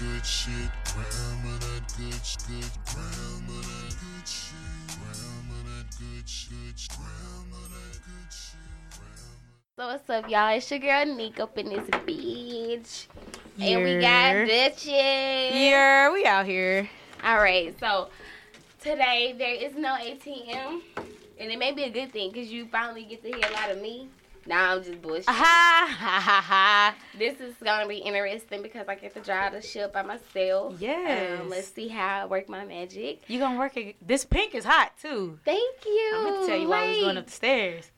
good shit. Grandma that good, good. Grandma that good shit. Grandma that good shit. Grandma that good shit. Grandma. So what's up, y'all? It's your girl Nick up in this bitch, and we got Yeah. bitches. Yeah, we out here. All right. So today there is no ATM, and it may be a good thing because you finally get to hear a lot of me. Nah, I'm just bullshit. Ha ha ha ha. This is gonna be interesting because I get to drive the ship by myself. Yes. Um, let's see how I work my magic. You gonna work it? This pink is hot too. Thank you. I'm gonna tell you why I was going up the stairs.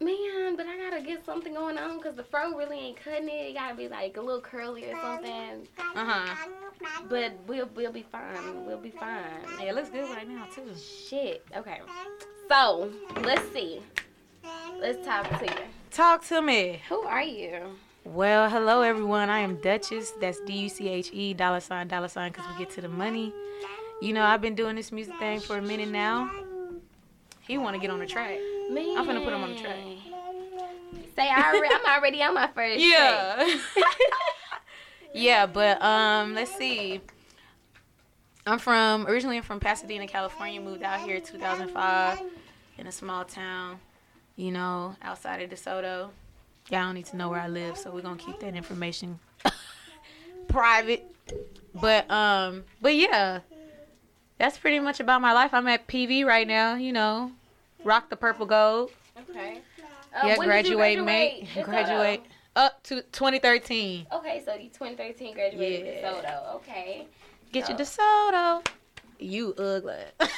Man, but I gotta get something going on because the fro really ain't cutting it. It gotta be like a little curly or something. Uh huh. But we'll we'll be fine. We'll be fine. Yeah, it looks good right now too. Shit. Okay. So let's see. Let's talk to you. Talk to me. Who are you? Well, hello everyone. I am Duchess. That's D U C H E dollar sign dollar sign because we get to the money. You know, I've been doing this music thing for a minute now. He want to get on the track. Man. I'm gonna put him on the track. Say I already, I'm already on my first. track. Yeah. yeah, but um, let's see. I'm from originally I'm from Pasadena, California. Moved out here 2005 in a small town, you know, outside of DeSoto. Y'all don't need to know where I live, so we're gonna keep that information private. But um, but yeah, that's pretty much about my life. I'm at PV right now, you know, rock the purple gold. Okay. Uh, yeah, did you graduate, mate. DeSoto? Graduate up to 2013. Okay, so you 2013 graduated Yeah. DeSoto. Okay. Get your So- DeSoto. You ugly.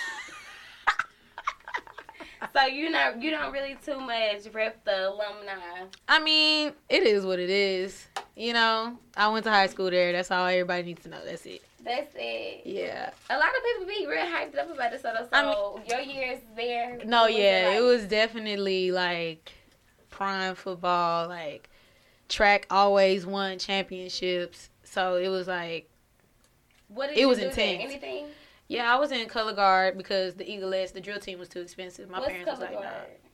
So you not you don't really too much rep the alumni. I mean, it is what it is. You know, I went to high school there. That's all everybody needs to know. That's it. That's it. Yeah. A lot of people be real hyped up about DeSoto. So I your years there. No, yeah, like? it was definitely like prime football. Like track always won championships. So it was like, What did it you was do there? intense. Anything? Yeah, I was in color guard because the Eaglettes, the drill team was too expensive. My What's parents was like, nah.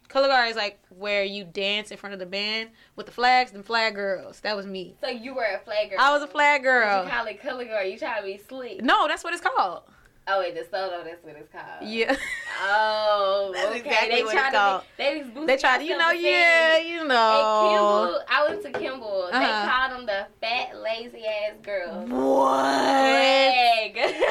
Color guard is like where you dance in front of the band with the flags and flag girls. That was me. So you were a flag girl. I was a flag girl. You call it color guard. You try to be slick. No, that's what it's called. Oh wait, DeSoto. That's what it's called. Yeah. Oh, That's okay. exactly they what try it's to called. be, they was They tried to, you know, yeah, you know. Kimball, I went to Kimball. They Uh-huh. called them the fat, lazy ass girls. What? Flag.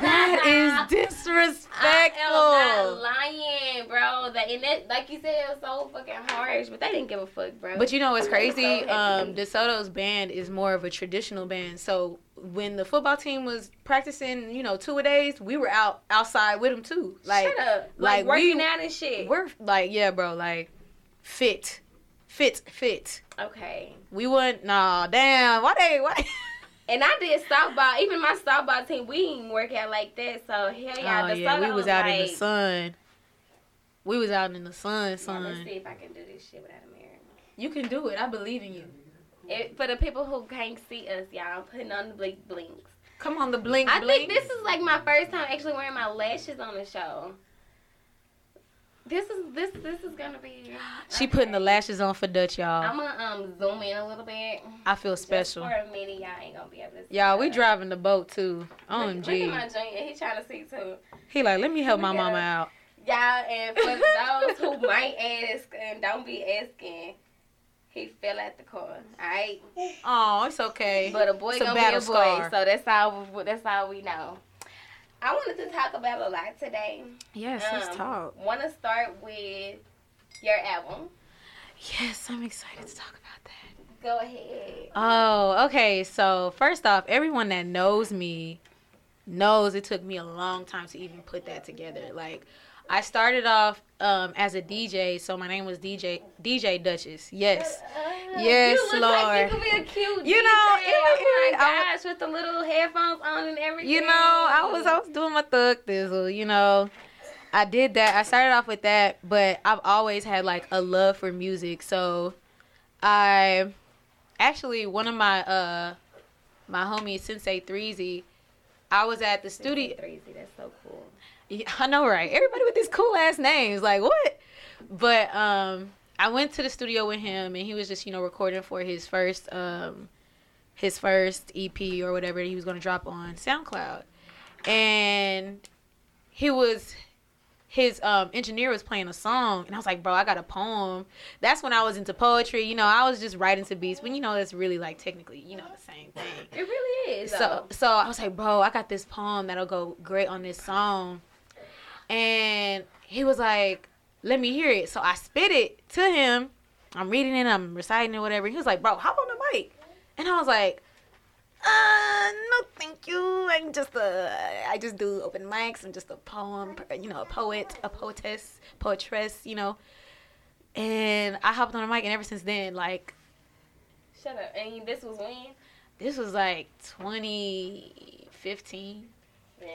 That is disrespectful. I am not lying, bro. That, and that, like you said, it was so fucking harsh, but they didn't give a fuck, bro. But you know what's I was so crazy? happy. Um, DeSoto's band is more of a traditional band. So when the football team was practicing, you know, two a days, we were out outside with them too. Like Shut up. like, Like, working we- out and shit. we're like, yeah, bro, like fit, fit, fit. okay. We wouldn't. Nah, damn. Why they? Why? And I did softball. Even my softball team, we didn't work out like that. So hell yeah, oh the yeah, we DeSoto was out in the sun. We was out in the sun, Yeah, let's see if I can do this shit without a mirror. You can do it. I believe in you. It, for the people who can't see us, y'all, I'm putting on the blink blinks. Come on, the blink, I blink. think this is like my first time actually wearing my lashes on the show. This is this this is gonna be. She putting the lashes on for Dutch, y'all. I'm gonna um zoom in a little bit. I feel Just special. for a minute, y'all ain't gonna be able to see. Y'all, we driving the boat too. Look, look at my OMG. junior. He trying to see too. He like, let me help my Look mama out. Y'all, and for those who might ask and don't be asking, he fell at the car. Alright, Oh, it's okay. but a boy It's a gonna be a boy, scar. so that's all. That's all we know. I wanted to talk about a lot today. yes, Um, let's talk. Want to start with your album? Yes, I'm excited to talk about that. Go ahead. Oh, okay. So first off, everyone that knows me knows it took me a long time to even put that together. Like, I started off um, as a DJ, so my name was DJ DJ Duchess. Yes. Uh, Yes, you look Like you could be a cute. You DJ. know, it- oh my I gosh, with the little headphones on and everything. You know, I was I was doing my thug thizzle, you know. I did that. I started off with that, but I've always had like a love for music. So I actually one of my uh my homie Sensei Threezy, I was at the studio Crazy. That's so cool. Yeah, I know, right? Everybody with these cool ass names, like what? But um, I went to the studio with him, and he was just, you know, recording for his first um, his first EP or whatever he was gonna drop on SoundCloud, and he was his um, engineer was playing a song, and I was like, bro, I got a poem. That's when I was into poetry. You know, I was just writing to beats, but you know, that's really like technically, you know, the same thing. It really is. So, though. so I was like, bro, I got this poem that'll go great on this song, and he was like, let me hear it. So I spit it to him. I'm reading it, I'm reciting it, whatever. He was like, bro, hop on the mic, and I was like. Uh, no, thank you. I'm just a, I just do open mics. I'm just a poem, you know, a poet, a poetess, poetress, you know. And I hopped on the mic, and ever since then, like, Shut up. And this was when? this was like 2015. Yeah.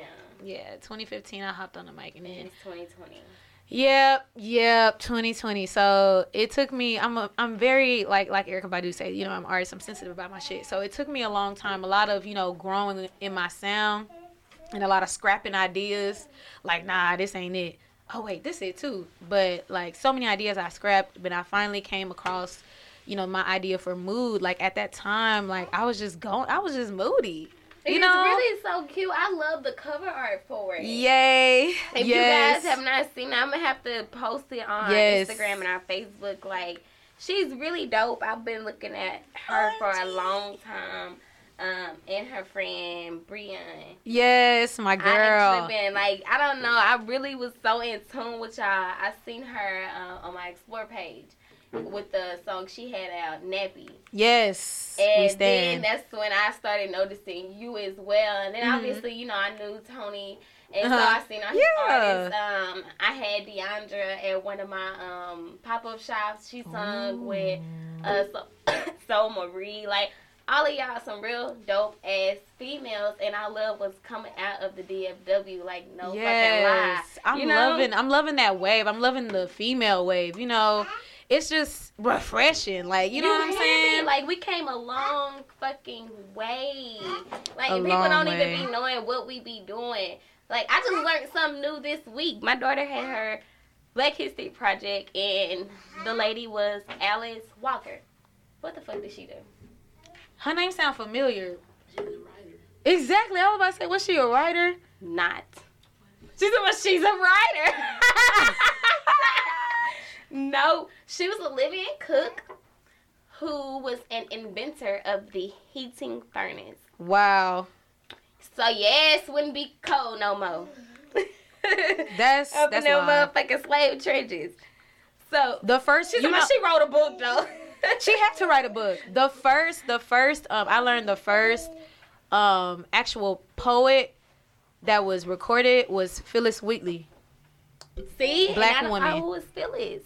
Yeah, 2015. I hopped on the mic, and then It's 2020. Yep, yep, 2020. So it took me. I'm a, I'm very like like Erykah Badu said. You know, I'm artist. I'm sensitive about my shit. So it took me a long time. A lot of you know growing in my sound, and a lot of scrapping ideas. Like nah, this ain't it. Oh wait, this it too. But like so many ideas I scrapped. But I finally came across, you know, my idea for mood. Like at that time, like I was just going. I was just moody. You it's know. really so cute. I love the cover art for it. Yay! If yes. you guys have not seen it, I'm gonna have to post it on Yes. Instagram and our Facebook. Like, she's really dope. I've been looking at her for a long time. Um, and her friend Brian. yes, my I girl. actually been like, I don't know. I really was so in tune with y'all. I seen her uh, on my explore page with the song she had out, Nappy. Yes, And then that's when I started noticing you as well. And then Mhm. obviously, you know, I knew Tony. And Uh-huh. I seen all his Yeah. artists. Um, I had Deandra at one of my um pop up shops. She sung with uh so, so Marie. Like all of y'all some real dope ass females and I love what's coming out of the DFW. Like no fucking lie. yes, I'm you know? loving. I'm loving that wave. I'm loving the female wave. You know, it's just refreshing. Like you know what I'm hear me? saying? Like we came a long fucking way. Like people don't way. even be knowing what we be doing. Like I just learned something new this week. My daughter had her Black History Project, and the lady was Alice Walker. What the fuck did she do? Her name sound familiar. She's a writer. Exactly. I was about to say, was she a writer? Not. She's a she's a writer. no, she was Olivia Cook, who was an inventor of the heating furnace. Wow. So yes, wouldn't be cold no more. That's Up that's wild. motherfucking slave trenches. So The first, she's you know, she wrote a book though. she had to write a book. The first, the first, um, I learned the first, um, actual poet that was recorded was Phillis Wheatley. See, Black woman. know who is Phyllis.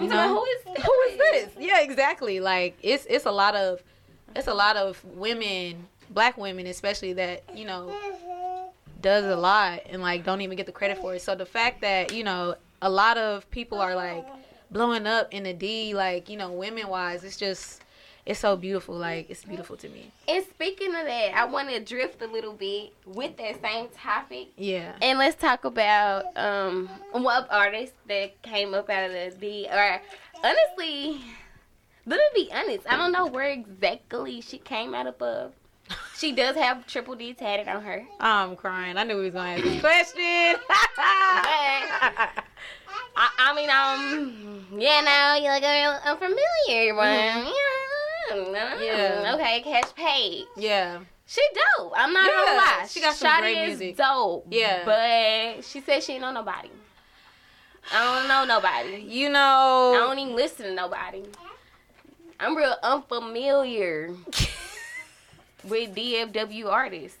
You know? know who is Who is this? Yeah, exactly. Like it's it's a lot of it's a lot of women, black women especially that you know does a lot and like don't even get the credit for it. So the fact that you know a lot of people are like blowing up in the D, like you know women wise, it's just it's so beautiful. Like it's beautiful to me. And speaking of that, I want to drift a little bit with that same topic. Yeah. And let's talk about um what artist that came up out of the D or honestly, let me be honest, I don't know where exactly she came out of. She does have triple D tatted on her. I'm crying. I knew we was gonna ask this question. I, I mean, um, you know, you're like a, a familiar one. Yeah. Yeah. Mm, okay, Kaash Paige. yeah. She dope. I'm not gonna lie. she got some Shawty great music. dope. Yeah. But she said she ain't know nobody. I don't know nobody. You know. I don't even listen to nobody. I'm real unfamiliar with DFW artists.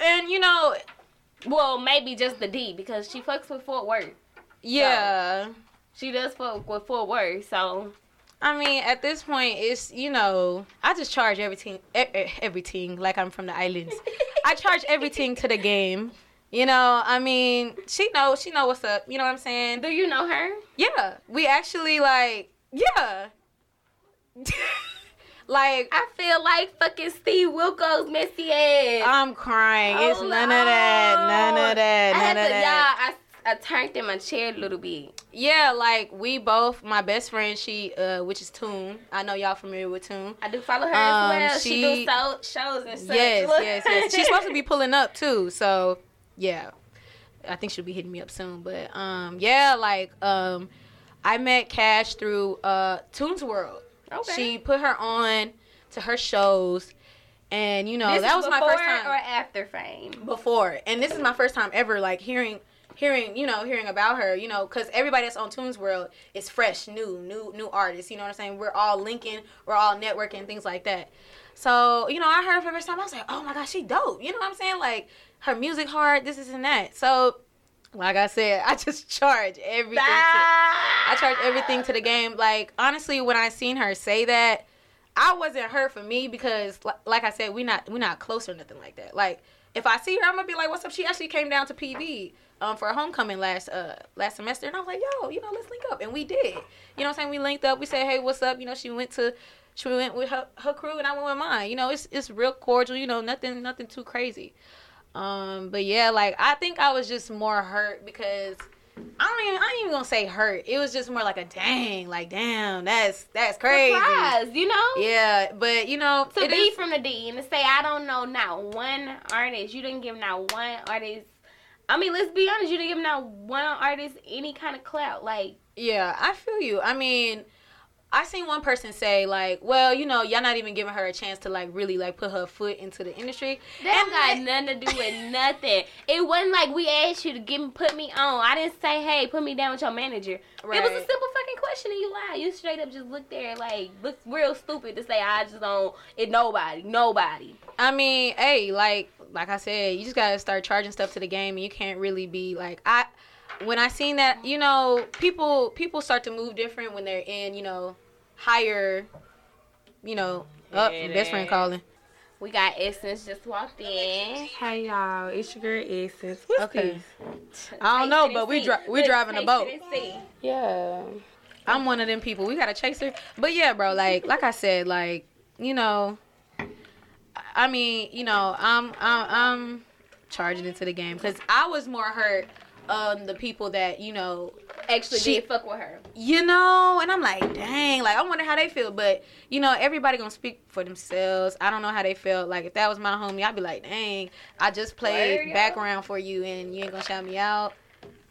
And you know, Well, maybe just the D because she fucks with Fort Worth. yeah. She does fuck with Fort Worth, so I mean, at this point, it's you know, I just charge everything, everything like I'm from the islands. I charge everything to the game. You know, I mean, she know, she know what's up. You know what I'm saying? do you know her? Yeah, we actually like, yeah, like I feel like fucking Steve Wilkos messy ass. I'm crying. it's Oh, none of that, none of that, I had none of to, that. y'all, I, I turned in my chair a little bit. Yeah, like we both. My best friend, she, uh, which is Toon. I know y'all familiar with Toon. I do follow her Um, as well. She, she- do so, shows and such. Yes, Look. yes, yes. She's supposed to be pulling up too. So, yeah, I think she'll be hitting me up soon. But um, yeah, like um, I met Kaash through uh Toon's World. Okay. She put her on to her shows, and you know This that was my first time or after fame. before and this is my first time ever like hearing hearing you know hearing about her you know because everybody that's on tunes world is fresh new new new artists you know what i'm saying we're all linking we're all networking things like that so you know i heard her for the first time i was like oh my gosh she dope you know what i'm saying like her music hard this is and that so like i said i just charge everything to, I charge everything to the game. Like honestly, when I seen her say that, I wasn't hurt for me because, li- like I said, we not we not close or nothing like that. Like if I see her, I'm gonna be like, "What's up?" She actually came down to PV um for a homecoming last uh last semester, and I was like, "Yo, you know, let's link up," and we did. You know what I'm saying? We linked up. We said, "Hey, what's up?" You know, she went to she went with her, her crew, and I went with mine. You know, it's it's real cordial. You know, nothing nothing too crazy. Um, but yeah, like I think I was just more hurt because I don't even I ain't even gonna say hurt. It was just more like a dang, like damn, that's that's crazy. Surprise, you know? Yeah, but you know, To be is- from the D and to say I don't know not one artist, you didn't give not one artist. I mean, let's be honest, you didn't give not one artist any kind of clout. Like, yeah, I feel you. I mean, I seen one person say like, well, you know, y'all not even giving her a chance to like really like put her foot into the industry. that And got nothing to do with nothing. It wasn't like we asked you to give me, put me on. I didn't say, hey, put me down with your manager. Right. It was a simple fucking question and you lied. You straight up just looked there like, look real stupid to say, I just don't, it nobody, nobody. I mean, hey, like like I said, you just gotta start charging stuff to the game, and you can't really be like I. When I seen that, you know, people people start to move different when they're in, you know, higher, you know, up Yeah, best friend calling. We got Essence just walked in. Hey y'all, it's your girl Essence. What's Okay. this? I don't know, but we see. dri- we Look, driving a boat. it and see. Yeah. I'm one of them people. We got a chaser, but yeah, bro. Like like I said, like you know, I mean, you know, I'm I'm, I'm charging into the game. Because I was more hurt on the people that you know Actually, She- did fuck with her. you know and i'm like dang like i wonder how they feel. But you know everybody gonna speak for themselves. I don't know how they felt. Like if that was my homie i'd be like dang i just played background for you and you ain't gonna shout me out.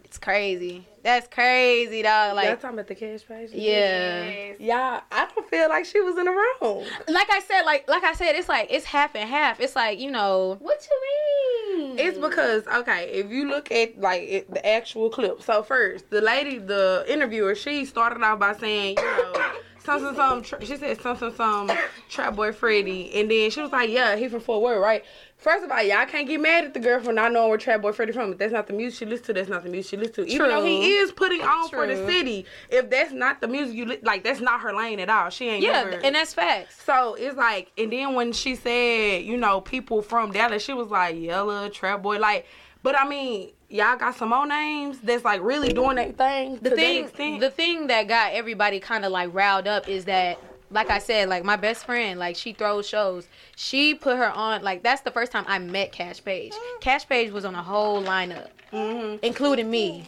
It's crazy that's crazy dog Y'all like talking about the Kaash Paige? yeah Yes. Y'all, I don't feel like she was in the wrong. like i said like like i said it's like it's half and half it's like you know What you mean? It's because okay, if you look at like it, the actual clip. So first, the lady, the interviewer, she started off by saying, you know, some some some. She said some some some trap boy Freddie, and then she was like, yeah, he from Fort Worth, right? First of all, y'all can't get mad at the girl for not knowing where Trap Boy Freddie from. If that's not the music she listens to, that's not the music she listens to. Even though he is putting on for the city, if that's not the music you li- like, that's not her lane at all. She ain't yeah never. and that's facts So it's like, and then when she said, you know, people from Dallas, she was like Yella, Trap Boy, like. But I mean, y'all got some more names that's like really doing that thing. the thing the thing that got everybody kind of like riled up is that like I said, like my best friend, like she throws shows. She put her on like that's the first time I met Kaash Paige. Kaash Paige was on a whole lineup, hmm including me.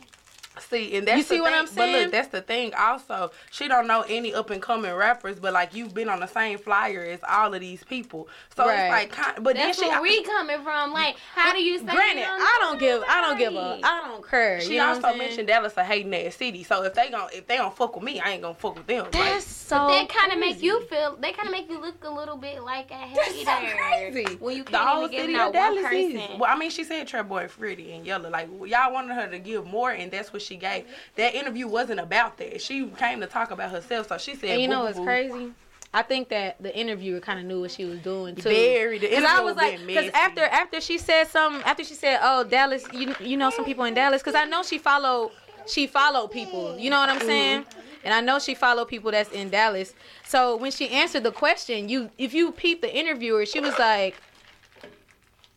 See, and that's You see the what thing. I'm But saying? look, that's the thing. Also, she don't know any up and coming rappers, but like you've been on the same flyer as all of these people. So Right. it's like, kind- but That's then she where we coming from. Like, how do you say? Granted, you I don't give, I don't give a, I don't care. she you know what also I'm saying? mentioned Dallas a hating ass city. So if they gon' if they don't fuck with me, I ain't gonna fuck with them. Like, That's so. They kind of make you feel. They kind of make you look a little bit like a hater. That's hater. so crazy. When you the can't whole even give city not of one Dallas is. Well, I mean, she said Trap Boy, Freddie, and Yella. Like y'all wanted her to give more, and that's what she gave. That interview wasn't about that. She came to talk about herself, so she said. And you know boo, what's boo, boo. crazy? I think that the interviewer kind of knew what she was doing too. Very. Because I was like, because after after she said some, after she said, "Oh, Dallas, you you know some people in Dallas," because I know she followed she followed people. You know what I'm saying? Mm-hmm. And I know she followed people that's in Dallas. So when she answered the question, you if you peep the interviewer, she was like,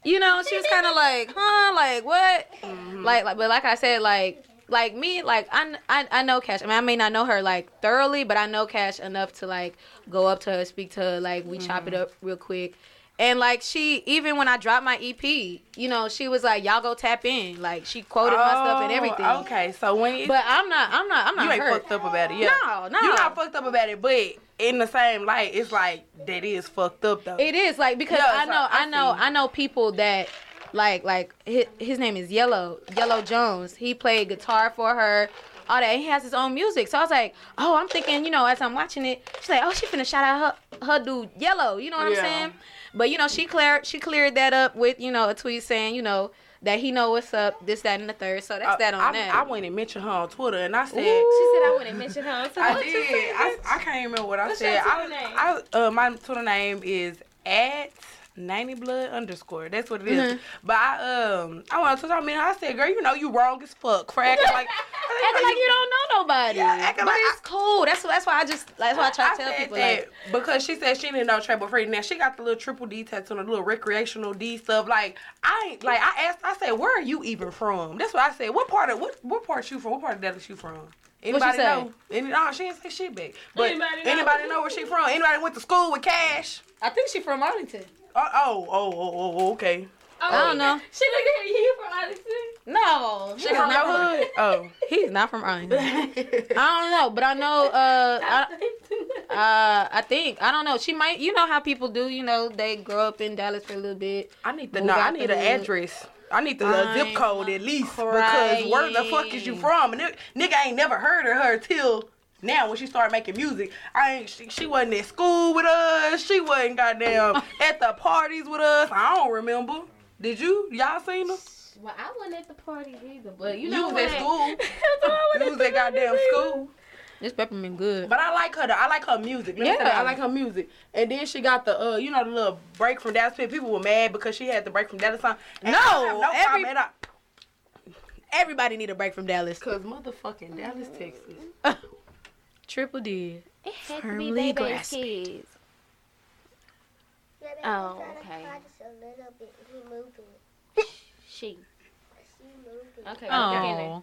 you know, she was kind of like, huh, like what? Mm-hmm. Like, like, but like I said, like. Like me, like I, I, I know Kaash. I mean, I may not know her like thoroughly, but I know Kaash enough to like go up to her, speak to her, like we chop it mm. up real quick And like she, even when I dropped my EP, you know, she was like, "Y'all go tap in." Like she quoted my stuff and Oh, everything. Okay, so when But I'm not. I'm not. I'm not you ain't hurt. fucked up about it, yeah. No, no. You not fucked up about it, but in the same light, it's like that is fucked up though. It is like because Yeah, I know, like, I, I know. I know people that like, like his, his name is Yellow, Yellow Jones. He played guitar for her, all that. He has his own music. So I was like, oh, I'm thinking, you know, as I'm watching it, she's like, oh, she finna shout out her, her dude Yellow. You know what Yeah. I'm saying? But you know, she cleared, she cleared that up with you know a tweet saying, you know, that he know what's up, this, that, and the third. So that's that on I, that. I went and mentioned her on Twitter, and I said, She said I wouldn't mention her. So I what you did. say, I. I can't remember what I What's said. your I, Twitter name? I, uh, my Twitter name is at 90 blood underscore. That's what it is. Mhm. But I um I want to tell me I said, girl, you know you wrong as fuck for acting like Acting like you don't know nobody. Yeah, acting but like it's cool. That's that's why I just that's why I try to tell said people that like because she said she didn't know Trey Freddy. Now she got the little triple D tattoo and the little recreational D stuff. Like I ain't like I asked. I said, where are you even from? That's what I said. What part of what what part you from? What part of Dallas you from? Anybody know? Any, no, she didn't say shit back. But Anybody anybody know? know? where she from? Anybody went to school with Kaash? I think she from Arlington. Oh, oh, oh, oh, oh, okay. Oh, I don't know. She look at you from Odyssey. No, She from your hood? Oh. He's not from Arlington. I don't know, but I know. Uh, I, uh, I think I don't know. She might. You know how people do. You know, they grow up in Dallas for a little bit. I need the Move no, I need an address. I need the uh, zip code at least because where the fuck is you from? And nigga, nigga ain't never heard of her till now when she started making music. I ain't she, she wasn't at school with us. She wasn't goddamn at the parties with us. I don't remember. Did you? Y'all seen her? Well, I wasn't at the party either, but you You know was what? at school. I You was at goddamn school. This peppermint good. But I like her. Though. I like her music. Let me say that. Yeah. I like her music. And then she got the, uh, you know, the little break from Dallas. People were mad because she had the break from Dallas song. And No, have no every- problem. Everybody need a break from Dallas. Cause motherfucking Dallas, Texas. Triple D. It had to Firmly be baby's grasped. kids. Yeah, Oh, okay. a little bit. He moved it. She. She moved it. Okay. Oh. okay. Oh,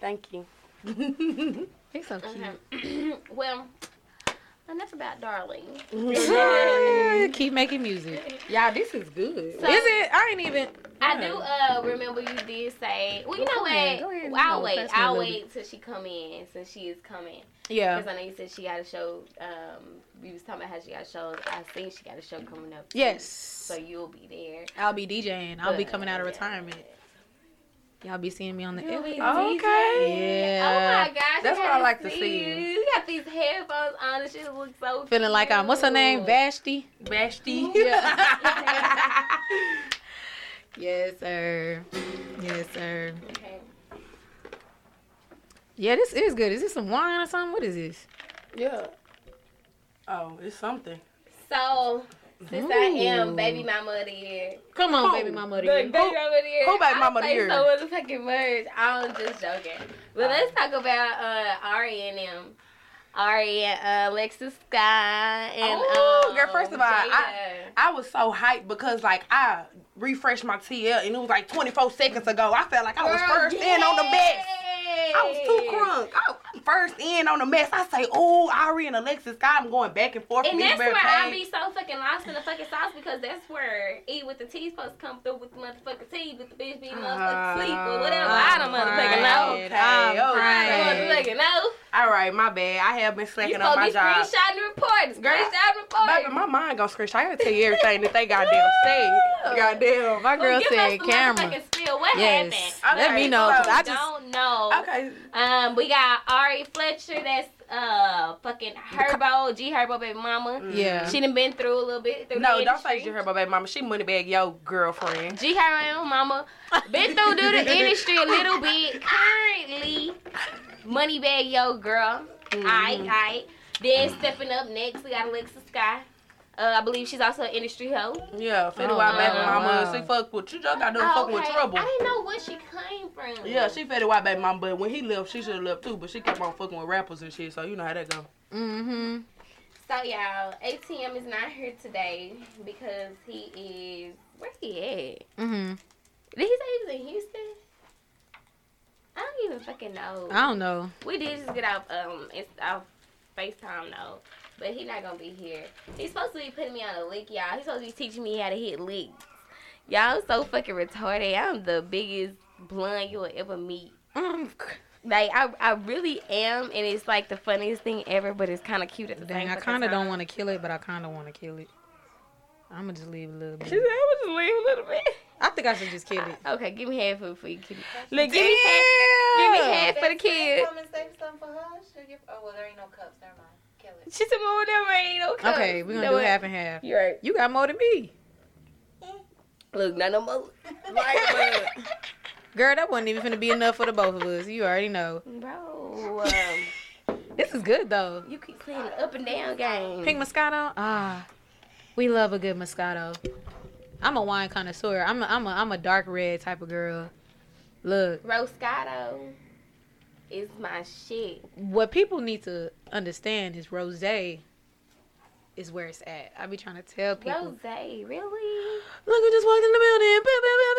Thank you. he's so cute. Okay. well, enough about darling. Keep making music. Y'all, this is good. So- Is it? I ain't even. I do uh remember you did say. Well, you know Go what? ahead, go ahead, I'll no, wait. pass me a I'll little wait till she come in since she is coming. Yeah. Because I know you said she got a show. Um, we was talking about how she got shows. I think she got a show coming up. too. Yes. So you'll be there. I'll be DJing. I'll be coming out of yeah. retirement. Y'all be seeing me on the You'll be air. Okay. Oh my Yeah. gosh. That's what I like to see see. You. You got these headphones on and shit looks so Feeling like I'm. What's her name? cute. Vashti. Bashty. Yes, sir. Yes, sir. Okay. Yeah, this is good. Is this some wine or something? What is this? yeah. Oh, it's something. So, since I am baby mama of the year. Come on, Who? baby mama. Look, dear. baby mama of the year. who baby mama of the I year? say so motherfucking much. I'm just joking. But let's talk about uh, Ari and them. Ari and uh, Alexis Sky and Oh, um, girl, first of all, I- Jada. I was so hyped because like I refreshed my TL and it was like 24 seconds ago. I felt like I was Girl, first in on the mess. I was too crunk. I first in on the mess. I say, oh, Ari and Alexis Scott, I'm going back and forth. And that's each where I be so fucking lost in the fucking sauce because that's where E with the T supposed to come through with the motherfucking T with the bitch being motherfucking sleep or whatever. I don't motherfucking know. Okay, I'm okay. I don't motherfucking know. All right, my bad. I have been slacking supposed on to be my job. screenshotting the report. Girl, Screenshot report. Baby, my mind gonna screenshot. I gotta tell you everything that they goddamn say. Goddamn. My girl well, give us said the camera. motherfucking spill. What Yes. happened? Let me know. so- I just. don't know. Okay. Um, we got Ari Fletcher. That's uh fucking Herbo, G Herbo baby mama. Yeah. She done been through a little bit. Through No, the don't say industry. you heard about baby mama. She Moneybagg Yo girlfriend. G Herbo mama been through through the industry a little bit. Currently, Moneybagg Yo girl. Mm-hmm. Aight, aight. Then stepping up next, we got Alexa Sky. Uh, I believe she's also an industry hoe. Yeah, Fetty Oh, White baby mama. Wow. She fuck with you. Just got done Oh, fucking with trouble. I didn't know where she came from. Yeah, she Fetty White baby mama, but when he left, she should have left too. But she kept on fucking with rappers and shit, so you know how that go. Mm-hmm. So y'all, ATM is not here today because he is where he at? Mm-hmm. Did he say he was in Houston? I don't even fucking know. I don't know. We did just get off um it's off FaceTime though. But he not gonna be here. He's supposed to be putting me on a lick, y'all. He's supposed to be teaching me how to hit licks. Y'all so fucking retarded. I'm the biggest blunt you will ever meet. Mm, Like I, I really am, and it's like the funniest thing ever. But it's kind of cute at the Dang, same I kind of don't want to kill it, but I kind of want to kill it. I'm gonna just leave a little She bit. said, "I was just leave a little bit." I think I should just kill it. Okay, give me half food for you, kid. Look, give me half. Give me half for the kid. Come and save some for her. She'll give- Oh well, there ain't no cups. Never mind. Kill it. She said, "Well, whatever, ain't no cups." Okay, we're gonna know do what? half and half. You're right. You got more than me. Look, none of them. Like, Girl, that wasn't even gonna be enough for the both of us. You already know. Bro, um, This is good though. you keep playing the up and down game. Pink Moscato? Ah, we love a good Moscato. I'm a wine connoisseur. I'm a, I'm a, I'm a dark red type of girl. Look, Roscato is my shit. what people need to understand is rosé is where it's at. I be trying to tell people. Rose, really? Look, I just walked in the building. Pew, pew, pew,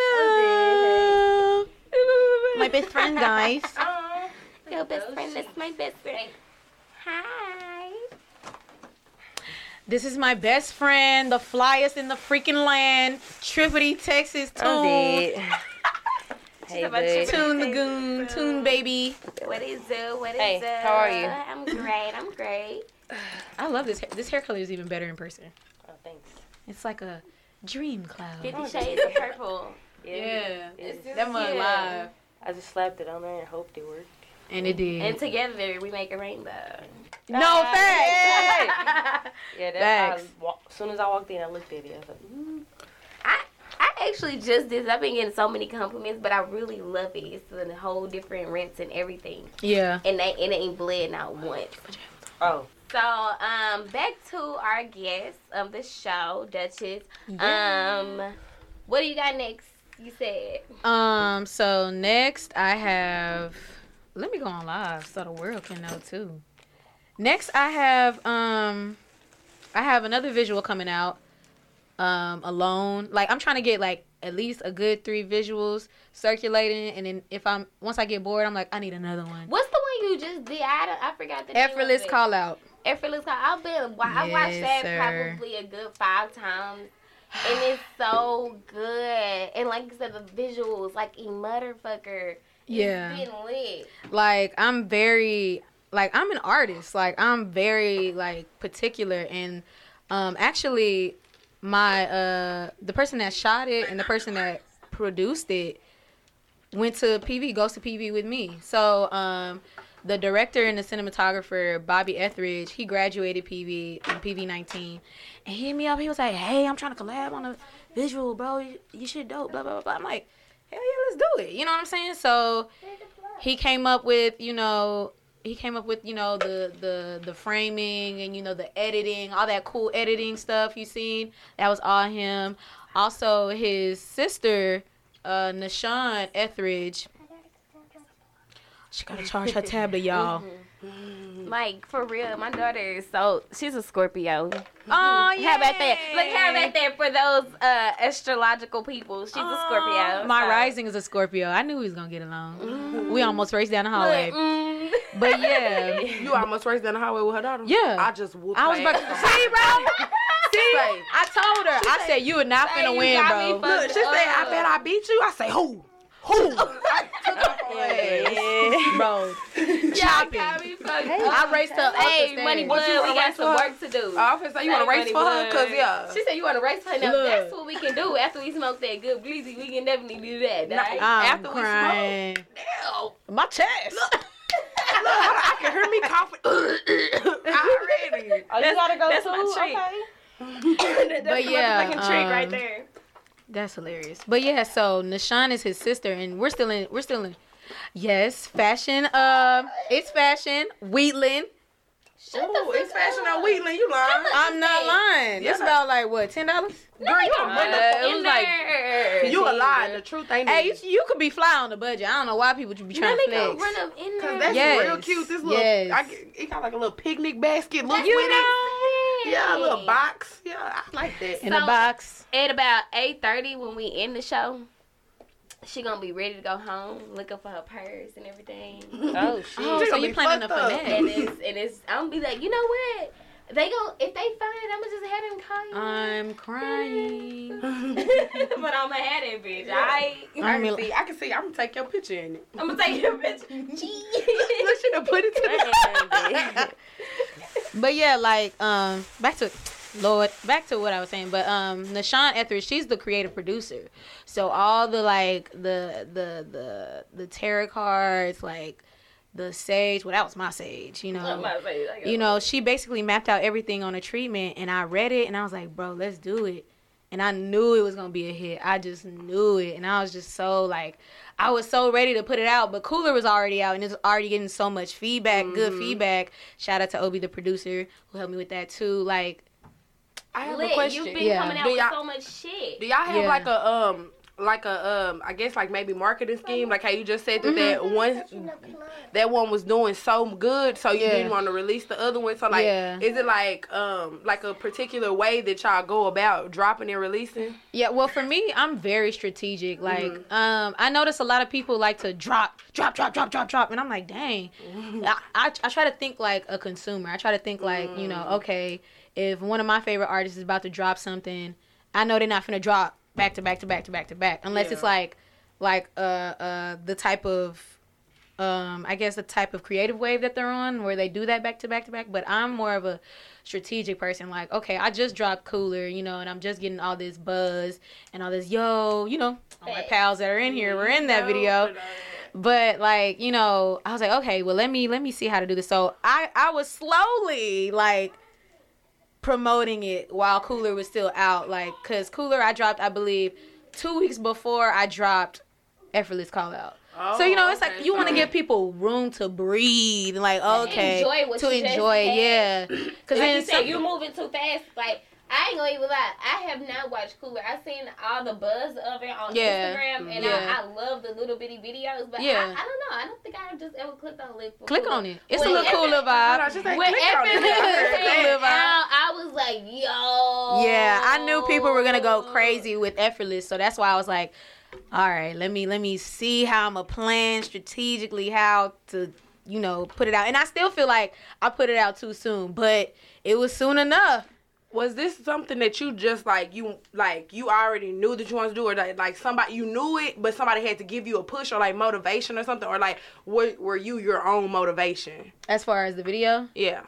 pew. My best friend, guys. Your best friend is my best friend. Hi. This is my best friend, the flyest in the freaking land, Tripoli, Texas. Oh, tune, Hey, Tune, the goon, Tune Baby. What is it? What is Hey, it? how are you? I'm great. I'm great. I love this. Hair. This hair color is even better in person. Oh, thanks. It's like a dream cloud. Fifty Shades of Purple. Yeah, It's- that mug Yeah. live, I just slapped it on there and hoped it worked. and it did. And together we make a rainbow. no Ah, facts. Yeah, that. Facts. I, as soon as I walked in, I looked at it. I was like, mm. I I actually just did. I've been getting so many compliments, but I really love it. It's a whole different rinse and everything, Yeah. and they and it ain't bled not once. oh, So um, back to our guest of the show, Duchess. Yeah. Um, what do you got next? You said Um. So next, I have. Let me go on live so the world can know too. Next, I have um, I have another visual coming out. Um, alone. Like I'm trying to get like at least a good three visuals circulating, and then if I'm once I get bored, I'm like I need another one. what's the one you just did? I I forgot the name Effortless call out. Effortless call. I've been. wa- I watched that sir. probably a good five times. And it's so good. And like you said, the visuals, like a motherfucker. Yeah. been lit. like I'm very like I'm an artist. Like I'm very like particular and um actually my uh the person that shot it and the person that produced it went to PV goes to PV with me. So um the director and the cinematographer Bobby Etheridge, he graduated PV PV 19 and he hit me up. He was like, "Hey, I'm trying to collab on a visual, bro. You, should dope." Blah blah. blah. I'm like, "Hell yeah, let's do it." You know what I'm saying? So he came up with you know he came up with you know the the the framing and you know the editing all that cool editing stuff you seen. That was all him. Also his sister uh Nashawn Etheridge. She gotta charge her tablet y'all Like for real, my daughter is so she's a Scorpio. oh yeah How about that? Like how about that for those uh astrological people? She's a Scorpio. my so- rising is a Scorpio I knew we was gonna get along we almost raced down the hallway Look, mm. but yeah You almost raced down the highway with her daughter. Yeah. I just whooped I was about to see bro see I told her I said you are not Say finna you win bro Look, she said, I bet I beat you. I say, who? Who? bro. Y'all Chopping. got me fucked I raced her Hey, up the money stage. blood, you we got some work to do. I was say, you want to race for her? Cause yeah. She said you want to race for her. Now Look. that's what we can do after we smoke that good bleezy. We can definitely do that. Right? I'm After we crying. Damn. My chest. Look, I can hear me coughing already. oh, you gotta go that's too. my treat. Okay. that's But the yeah, motherfucking trick right um, there. That's hilarious. But yeah, so Nashawn is his sister, and we're still in. We're still in. Yes, fashion. Um, it's fashion. Wheatland. Shut the Ooh, fuck it's fashion on Wheatland. You lying? I'm not lying. It's about like what ten dollars. Girl, you a Uh, motherfucker. it was like- You a lie. The truth ain't Hey, you, you could be fly on the budget. I don't know why people should be Let trying me to go flex. run up in there. Cause that's Yes. real cute. This little, Yes. I get, it got like a little picnic basket. Look That's with what it. I'm. Yeah, a little box. Yeah, I like that. in a box. At about eight thirty, when we end the show, she gonna be ready to go home, looking for her purse and everything. Oh shit. Oh, so you planning a fucked up. finesse? and it's and it's I'm gonna be like, you know what? They go if they find it, I'ma just have them call you. I'm crying. but I'ma have that bitch. I I I can see. I can see. I'm gonna take your picture in it. I'm gonna take your picture. Look, she done put it to the but yeah, like um, back to Lord, back to what I was saying. But um, Nashawn Etheridge, she's the creative producer. So all the like the the the the tarot cards, like the sage. Well, that was my sage. You know. I'm about to say, like, you know, she basically mapped out everything on a treatment, and I read it, and I was like, bro, let's do it. And I knew it was gonna be a hit. I just knew it, and I was just so like, I was so ready to put it out. But Cooler was already out, and it's already getting so much feedback, good feedback. Shout out to Obi, the producer, who helped me with that too. Like, I have Lit, a question. You've been Yeah. coming out Do with y'all- so much shit. Do y'all have Yeah. like a um like a um I guess like maybe marketing scheme like how you just said that that one In the club. that one was doing so good so you Yeah. didn't want to release the other one so like Yeah. is it like um like a particular way that y'all go about dropping and releasing? Yeah, well, for me, I'm very strategic. Like, Mm-hmm. um, I notice a lot of people like to drop, drop, drop, drop, drop, drop, and I'm like, dang. Mm-hmm. I, I, I try to think like a consumer. I try to think like, you Mm. know, okay, if one of my favorite artists is about to drop something, I know they're not gonna drop back to back to back to back to back unless it's like, like uh uh the type of um I guess the type of creative wave that they're on where they do that back to back to back. But I'm more of a strategic person. Like, okay, I just dropped Cooler, you know, and I'm just getting all this buzz and all this yo, you know, all my pals that are in here were in that video. But like, you know, I was like, okay, well let me let me see how to do this. So I I was slowly like promoting it while Cooler was still out, like, cause Cooler I dropped I believe two weeks before I dropped Effortless Call Out. so you oh, know, it's like you want to give people room to breathe, like okay, enjoy what to you enjoy, had. yeah. Because Like then you said, some- you moving too fast. Like I ain't gonna even lie. I have not watched Cooler. I seen all the buzz of it on Yeah. Instagram, and Yeah. I, I love the little bitty videos. But Yeah. I, I don't know. I don't think I've just ever clicked on it. click on it. It's a little cooler vibe. Hold just like When click on it. Evan I heard out, I was like, yo. Yeah, I knew people were gonna go crazy with effortless, so that's why I was like, all right, let me let me see how I'm gonna plan strategically how to you know put it out, and I still feel like I put it out too soon, but it was soon enough. Was this something that you just like you like you already knew that you wanted to do, or like, like somebody you knew it, but somebody had to give you a push or like motivation or something, or like were, were you your own motivation? As far as the video, Yeah.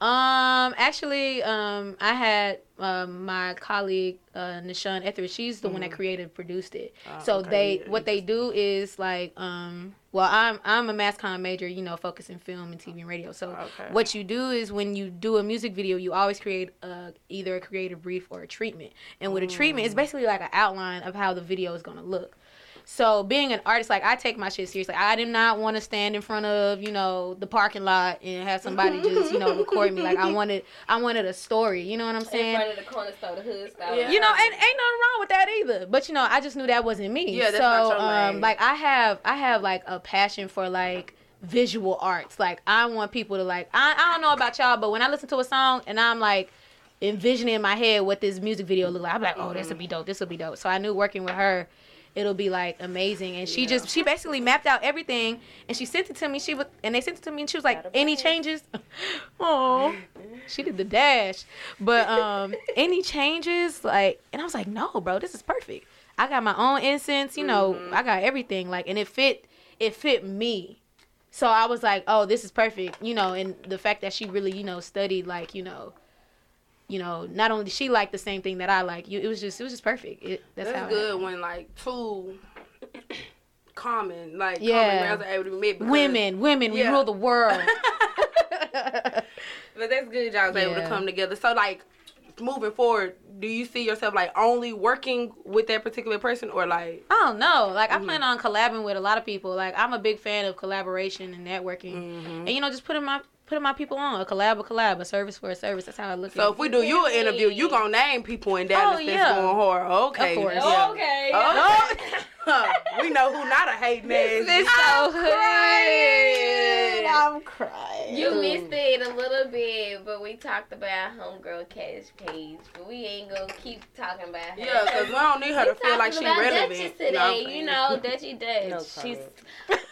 um, actually, um, I had um my colleague uh Nishan Etheridge. She's the one that created, produced it. Oh, so okay, they yeah, what they do is like um well I'm I'm a mass comm major, you know, focusing film and TV and radio. So Okay. what you do is when you do a music video, you always create a, either a creative brief or a treatment. And with a treatment, it's Mm. basically like an outline of how the video is gonna look. So being an artist, like I take my shit seriously. I did not want to stand in front of you know the parking lot and have somebody just you know record me. Like I wanted, I wanted a story. You know what I'm saying? In saying? front of the corner store, the hood style. Yeah. You know, and ain't nothing wrong with that either. But you know, I just knew that wasn't me. Yeah, that's so not your um, like I have, I have like a passion for like visual arts. Like I want people to like. I, I don't know about y'all, but when I listen to a song and I'm like envisioning in my head what this music video look like, I'm like, oh, this will be dope. This will be dope. So I knew working with her. It'll be like amazing, and she just she basically mapped out everything, and she sent it to me. She was, and they sent it to me, and she was like, "Any changes?" Oh, she did the dash, but um, any changes? Like, and I was like, "No, bro, this is perfect. I got my own incense, you know, I got everything, like, and it fit, it fit me. So I was like, oh, this is perfect, you know, and the fact that she really, you know, studied, like, you know, you know, not only did she like the same thing that I like, you, it was just, it was just perfect. It, that's, That's how. it good when like two common like Yeah. common able to be because- Women, women, we rule the world. But that's good y'all was able to come together. So like moving forward, do you see yourself like only working with that particular person or like I don't know. Like I plan on collabing with a lot of people. Like I'm a big fan of collaboration and networking, Mm-hmm. and you know, just putting my putting my people on a collab, a collab, a service for a service. That's how I look so at if we do you an interview, you gonna name people in Dallas Oh, that's yeah. going hard. Okay. Of course. yeah. Okay. Oh, we know who not a hating ass. It's so hood. I'm crying. You missed it a little bit, but we talked about homegirl Kaash Paige, but we ain't gonna keep talking about her. Yeah, because we don't need her to feel like talking she about relevant. Duchess You know what I'm today, saying? you know, Dutchy Dutch. No She's.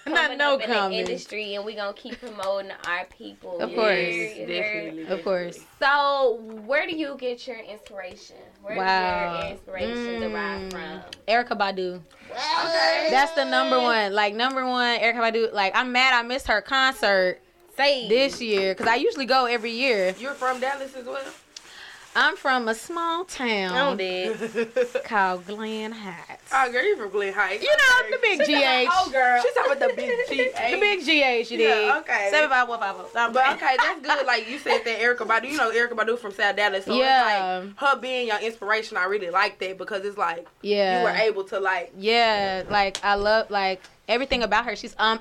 Not no up in the industry, and we gonna keep promoting our people. Of course. heard? You heard? Definitely. Of course. So, where do you get your inspiration? Where Wow. do your inspiration derive Mm. from? Erykah Badu. Okay. That's the number one. Like number one, Erykah Badu. Like I'm mad I missed her concert Say this year because I usually go every year. You're from Dallas as well? I'm from a small town called Glen Heights. oh, girl, you from Glen Heights. You know the big GH. Oh, girl. She's talking about the big G. The big GH, you dig? Yeah, okay. Seven five one five oh. But okay, that's good. Like you said that Erykah Badu, you know Erykah Badu from South Dallas. So Yeah. it's like her being your inspiration, I really like that because it's like Yeah. you were able to like Yeah, like I love like everything about her. She's um,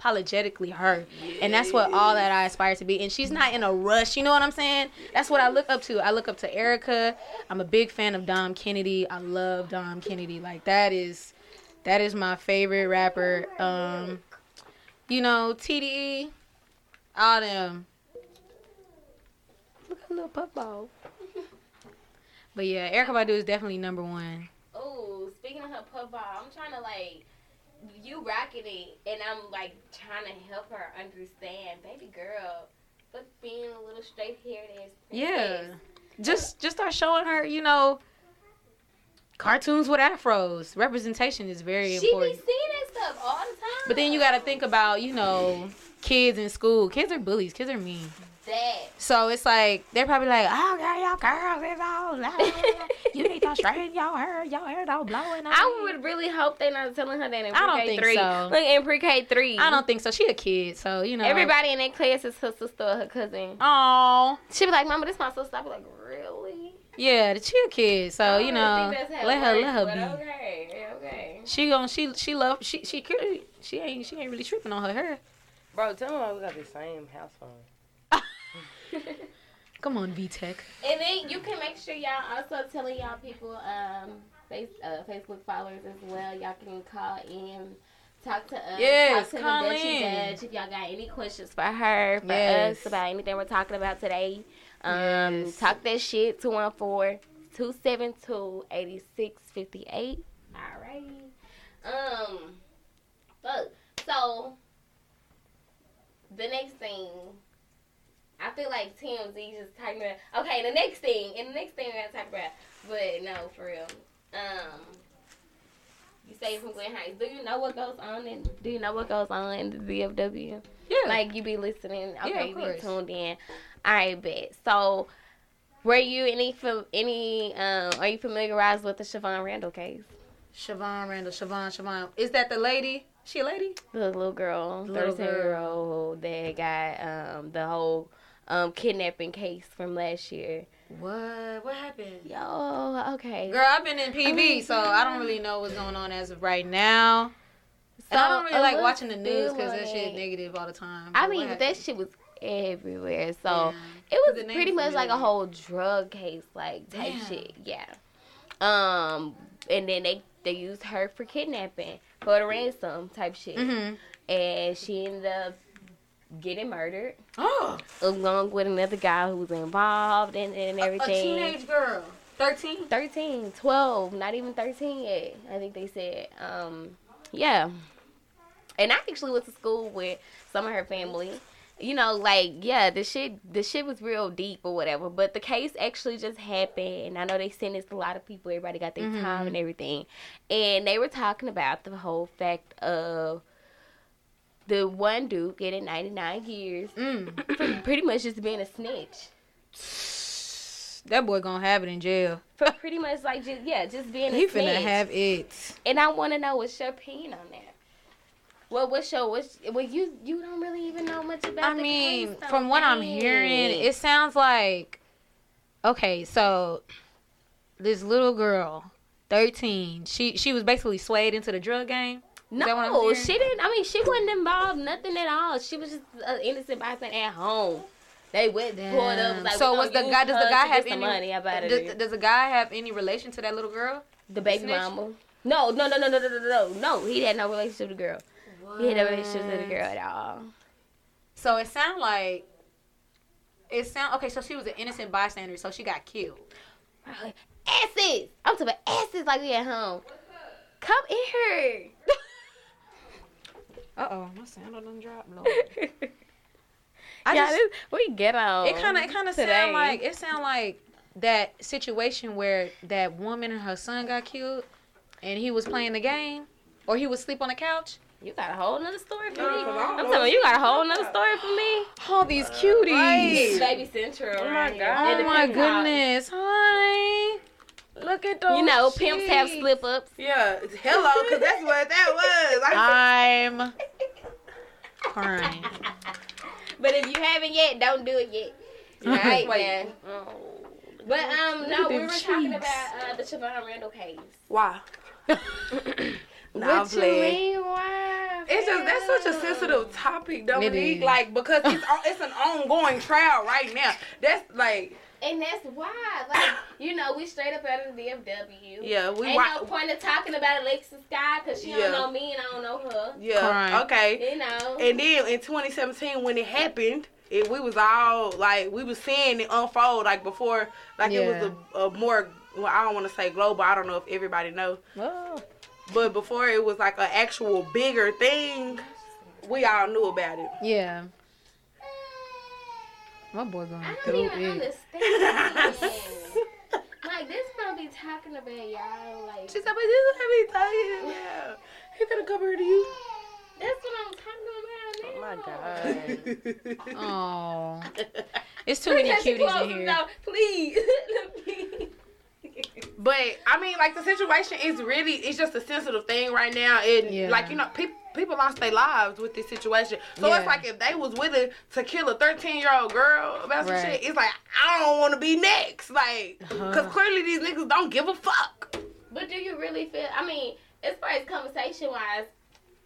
unapologetically her, and that's what all that I aspire to be. And she's not in a rush. You know what I'm saying? That's what I look up to. I look up to Erykah. I'm a big fan of Dom Kennedy. I love Dom Kennedy. Like that is that is my favorite rapper. Um, you know TDE, all them. Look at little puff ball. But yeah, Erykah Badu is definitely number one. Oh, speaking of her puff ball, I'm trying to like you rocking it, and I'm like trying to help her understand, baby girl. But being a little straight haired ass. Yeah. Just just start showing her, you know, cartoons with afros. Representation is very important She be seeing that stuff all the time. But then you got to think about, you know, kids in school. Kids are bullies. Kids are mean. That. So it's like they're probably like, "Oh, girl, y'all girls is all loud. You need to straighten your hair. Your hair don't blowing." I would really hope they're not telling her that in pre-K I don't think three. so. Look in pre-K three. I don't think so. She a kid, so you know. Everybody in that class is her sister or her cousin. Oh, She be like, "Mama, this my sister." I be like, "Really?" yeah, the she a kid, so Oh, you know, think that's how it let her let her be. Okay, okay. She gon' she she love she she could she ain't she ain't really tripping on her hair. Bro, tell me why we got the same house phone. Come on, VTech. And then you can make sure y'all also telling y'all people, um, face, uh, Facebook followers as well. Y'all can call in, talk to us. Yes, talk to call the Dutchy in. Dutch if y'all got any questions for her, for Yes. us about anything we're talking about today. Um, Yes. talk that shit 214 272 8658. All right. Um, fuck. So, the next thing I feel like TMZ just talking about okay, the next thing and the next thing we're gonna talk about. But no, for real. Um you say from Glen Heights. Do you know what goes on in do you know what goes on in the DFW? Yeah. Like you be listening, Yeah, okay, of you be tuned in. Alright, bet. So were you any any um are you familiarized with the Shavon Randle case? Shavon Randle, Shavon, Shavon. Is that the lady? She a lady? The little girl, thirteen year old that got um the whole um kidnapping case from last year. What? What happened? Yo, okay. Girl, I've been in PV, so I don't really know what's going on as of right now. And I don't really like watching the news because that shit it. negative all the time. I mean, that shit was everywhere. So Yeah. it was The pretty much like a whole drug case, like type Damn. shit. Yeah. Um, and then they they used her for kidnapping for the ransom type shit, Mhm. and she ended up getting murdered Oh, along with another guy who was involved in it and a, a everything. teenage girl, thirteen. 13, 12, not even 13 yet. I think they said. Um, yeah. And I actually went to school with some of her family. You know, like yeah, the shit, the shit was real deep or whatever. But the case actually just happened, and I know they sentenced a lot of people. Everybody got their Mhm. time and everything, and they were talking about the whole fact of the one dude getting 99 years Mm. for pretty much just being a snitch. That boy gonna have it in jail. For pretty much like just yeah, just being a He snitch. finna have it. And I want to know what's your opinion on that. Well, what's your what's well you you don't really even know much about. I mean, case, from what I'm hearing, it sounds like okay. So this little girl, thirteen, she she was basically swayed into the drug game. No, she didn't. I mean, she wasn't involved nothing at all. She was just an innocent bystander at home. They went there. Like, so was the guy? Does the guy have any money? About does, does the guy have any relation to that little girl? The baby mama. No, no, no, no, no, no, no, no. No, he had no relationship with the girl. What? He had no relationship with the girl at all. So it sounds like it sound okay. So she was an innocent bystander. So she got killed. Asses. I'm talking about asses like we at home. Come in here. Uh oh, my sandal done dropped. I I yeah, just- this, we get out. It kind of it kind of today. sound like it sound like that situation where that woman and her son got killed, and he was playing the game, or he was asleep on the couch. You got a whole nother story for me. Uh, 'cause I don't I'm know telling you, you got a whole talking nother story for me. All these cuties. right. Baby Central. Oh my. God. Oh my pimp house. goodness, honey. Look at those. You know, pimps have slip ups. Yeah, hello, because that's what that was. I, I'm crying. But if you haven't yet, don't do it yet. Right, Wait. man. But um, no, we them were talking about uh, the Shavon Randle case. why? nah, I'm what you mean? Why? It's just that's such a sensitive topic, Dominique. is. Like because it's it's an ongoing trial right now. That's like And that's why, like, you know, we straight up out of the DFW. yeah, we Ain't wa- no point of talking about Alexis Scott because she Yeah. don't know me and I don't know her. yeah Crying. okay. You know. And then in 2017 when it happened, it, we was all like we was seeing it unfold like before, like it was a, a more well I don't want to say global. I don't know if everybody know, Oh. but before it was like an actual bigger thing. We all knew about it. Yeah. My boy going I don't even it. understand. like, this gonna be talking about y'all. Like, She said, "But this is what we talking about. He finna come here to you." that's what I'm talking about now. Oh my god. Oh, it's too many Look at you cuties in here. down. Please. But I mean, like the situation is really it's just a sensitive thing right now, and Yeah. like you know, people people lost their lives with this situation. So Yeah. it's like if they was willing to kill a thirteen year old girl about some Right. shit, it's like I don't want to be next, like because Uh-huh. clearly these niggas don't give a fuck. But do you really feel? I mean, as far as conversation wise,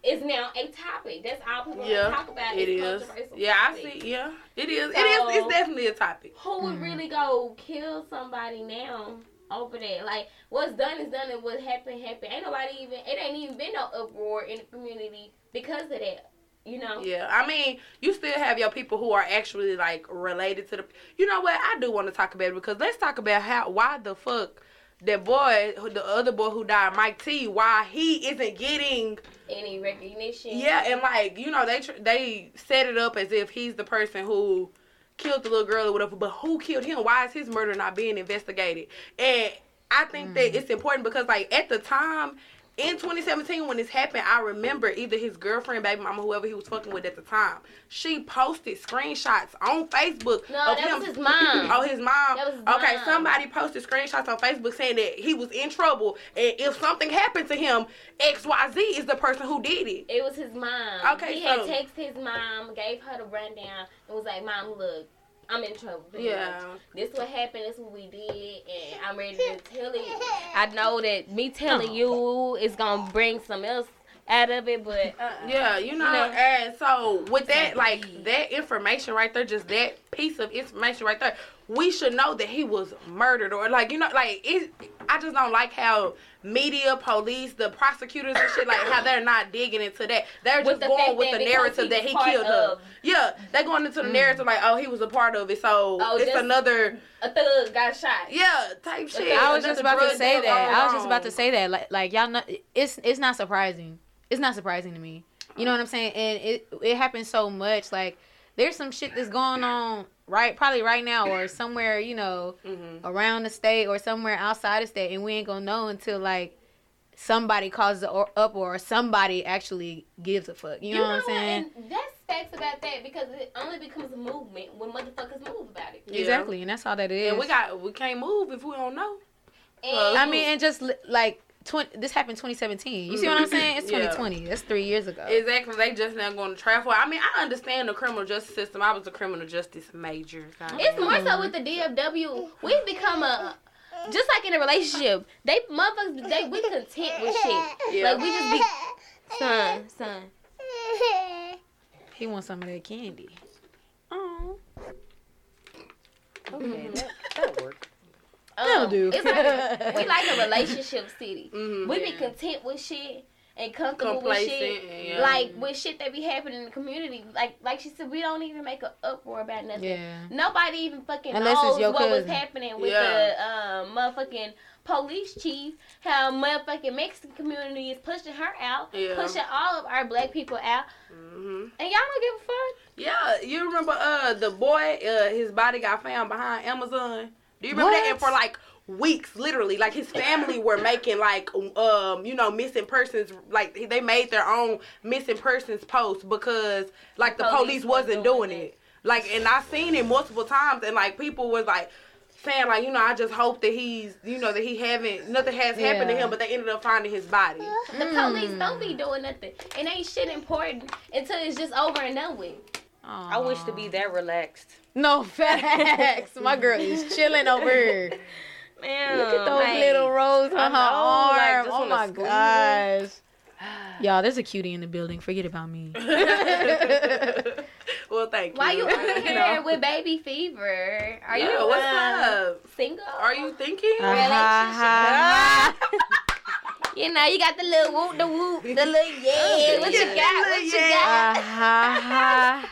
it's now a topic. That's all people Yeah, talk about. It is. controversial Yeah, I see. Yeah, it is. it So- is. It's definitely a topic. Who would Mhm. really go kill somebody now over that? Like, what's done is done, and what happened happened. Ain't nobody even. It ain't even been no uproar in the community because of that. You know. Yeah, I mean, you still have your people who are actually like related to the. You know what? I do want to talk about it because let's talk about how why the fuck that boy, the other boy who died, Mike T, why he isn't getting. Any recognition? Yeah, and like you know they tr- they set it up as if he's the person who killed the little girl or whatever. But who killed him? Why is his murder not being investigated? And I think that mm. it's important because like at the time. In 2017, when this happened, I remember either his girlfriend, baby mama, whoever he was fucking with at the time, she posted screenshots on Facebook. No, of that him. was his mom. Oh, his mom. That was his okay, mom. somebody posted screenshots on Facebook saying that he was in trouble, and if something happened to him, X Y Z is the person who did it. It was his mom. Okay, he had texted his mom, gave her the rundown, and was like, "Mom, look, I'm in trouble. Yeah. much. This what happened. This what we did, and I'm ready to tell it. I know that me telling you is gonna bring some else out of it, but uh, Yeah, you know, know. and so with that, like that information right there, just that piece of information right there, we should know that he was murdered or like you know, like it. I just don't like how media, police, the prosecutors and shit, like how they're not digging into that. They're With just the going with the narrative he that he part killed her. Yeah, they're going into the mm. narrative like, oh, he was a part of it, so Oh, it's another a thug got shot. yeah type shit. I was just about to say that. I was just about to say that. Like, like y'all know, it's it's not surprising. It's not surprising to me. You know what I'm saying? And it it happens so much. Like, there's some shit that's going on right, probably right now, or somewhere you know Mhm. around the state or somewhere outside the state, and we ain't gonna know until like somebody causes an uproar or somebody actually gives a fuck. You know, what I'm saying? And that's facts about that because it only becomes a movement when motherfuckers move about it. Yeah. Exactly, and that's all that is. And we got we can't move if we don't know. And I mean, and just li- like. 20, this happened 2017. You see what I'm mm-hmm. saying? It's Yeah. 2020. That's three years ago. Exactly. They just now going to trial for. I mean, I understand the criminal justice system. I was a criminal justice major. It's more so with the DFW. We've become a just like in a relationship. They motherfuckers, they we content with shit. Yeah. Like we just be son, son. He wants some of that candy. Oh. Okay, mm-hmm. that, that worked. Um, That'll do. It's like we like a relationship city. Mhm. We be content with shit. and comfortable with shit. Yeah. Like with shit that be happening in the community. Like like she said, we don't even make an uproar about nothing. Yeah. Nobody even fucking Unless it's knows your what was happening with Yeah. the um, motherfucking police chief. How motherfucking Mexican community is pushing her out, Yeah. pushing all of our black people out, hmm and y'all don't give a fuck. Yeah, you remember uh the boy, uh his body got found behind Amazon. Do you remember that? And for like weeks, literally, like his family were making like um you know missing persons like they made their own missing persons post because like the Police police, wasn't wasn't doing doing it. Like and I seen it multiple times and like people was like saying like you know I just hope that he's you know that he haven't nothing has happened to him but they ended up finding his body. The Mm. police don't be doing nothing. It ain't shit important until it's just over and done with. I wish to be that relaxed. No facts. My girl is chilling over here. Man, Look at those little rolls on her know, like, arm. oh my squeeze gosh. Y'all, there's a cutie in the building. Forget about me. well, thank you. Why you over know. here with baby fever? Are you what's um, up? single? Are you thinking? Ha, ha, ha. You know, you got the little whoop, the whoop, the little yeah. What you got? What you got? Ah,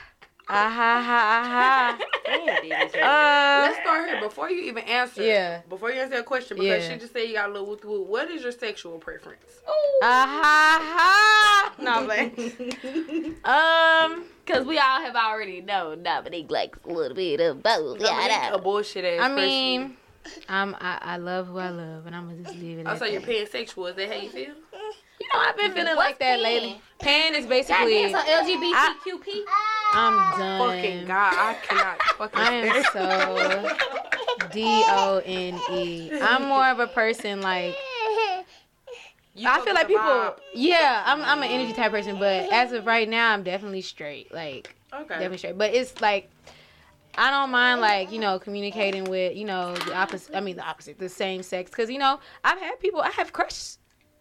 ha, ha. Ah, ha, ha, ha. Damn, did. Uh, Let's start here before you even answer. Yeah. Before you answer that question, because Yeah. she just said you got a little woo woo. What is your sexual preference? Ooh. ah, ha, ha. No, I'm playing. Um, Cause we all have already known Dominique likes a little bit of both. Dominique, a bullshit ass. I mean, I'm I, I love who I love, and I'm gonna just leave it. I at saw you're pansexual. Is that how you feel? You know, I've been feeling What's like that pan? lately. Pan is basically. damn, so LGBTQP. I'm done. Fucking God, I cannot fucking. I am so D O N E. I'm more of a person like You I feel like people. vibe. Yeah, I'm I'm an energy type person, but as of right now, I'm definitely straight. Like Okay. definitely straight. But it's like I don't mind like you know communicating with you know the opposite. I mean the opposite, the same sex, because you know I've had people I have crushes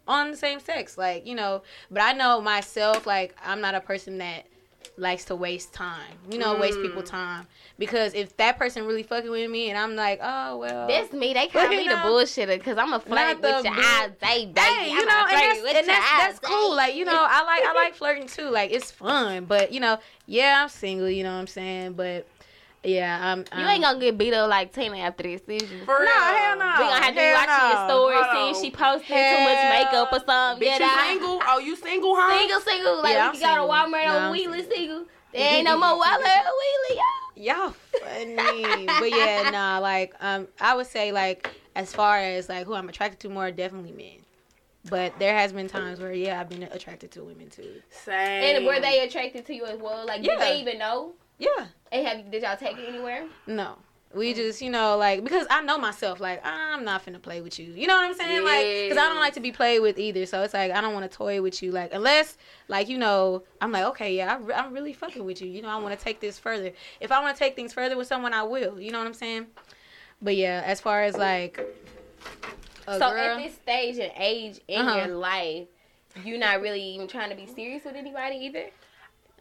on the same sex, like you know. But I know myself, like I'm not a person that likes to waste time. You know, waste people mm. time because if that person really fucking with me and I'm like, oh well, That's me. They call me you the bullshitter because I'm a flirt with your eyes, baby. Hey, you I'm know, and that's, and that's, that's cool. Like, you know, I like I like flirting too. Like, it's fun. But you know, yeah, I'm single. You know what I'm saying? But yeah, I'm. You ain't gonna get beat up like Tina after this, is you? For real. No, hell no. We gonna have to be Hell watching your story, Hold see if on. she posted too much makeup or something. Bitch, Yeah, you that- single? Oh, you single, huh? Single, single. Like Yeah, we I'm can go. Walmart Nah, on I'm Wheelie single. There ain't no more Walmart on Wheelie, y'all. Y'all funny. but yeah, nah. Like, um, I would say like as far as like who I'm attracted to more, definitely men. But there has been times where yeah, I've been attracted to women too. Same. And were they attracted to you as well? Like, did Yeah. they even know? Yeah. And have did y'all take it anywhere? No. We just, you know, like because I know myself, like I'm not finna play with you. You know what I'm saying? Like, because I don't like to be played with either. So it's like I don't want to toy with you, like unless, like you know, I'm like, okay, yeah, I re- I'm really fucking with you. You know, I want to take this further. If I want to take things further with someone, I will. You know what I'm saying? But yeah, as far as like, so girl, at this stage and age in Uh-huh. your life, you're not really even trying to be serious with anybody either.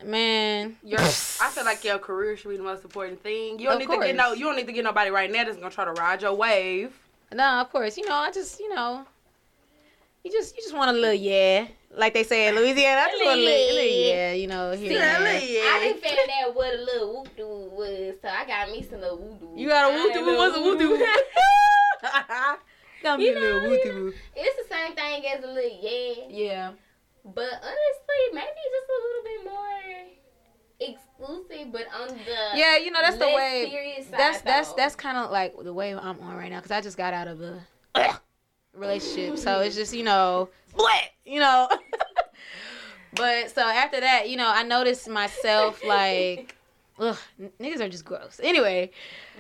Man, Your, I feel like your career should be the most important thing. You don't Of need to get no. You don't need to get nobody right now that's gonna try to ride your wave. no, of course, you know, I just, you know, you just, you just want a little yeah, like they say in Louisiana. I just want a little, little yeah, you know, here. and there. I didn't figure out what a little whoop doo was, so I got me some little woo doo. You got a woo doo? What's a woo doo? Got me You a little know, woo you doo. It's the same thing as a little yeah, Yeah. But honestly, maybe just a little bit more exclusive, but on the Yeah, you know that's the way. serious side, That's that's though. that's kind of like the way I'm on right now because I just got out of a relationship, so it's just you know, what you know. but so after that, you know, I noticed myself like, ugh, n- niggas are just gross. Anyway,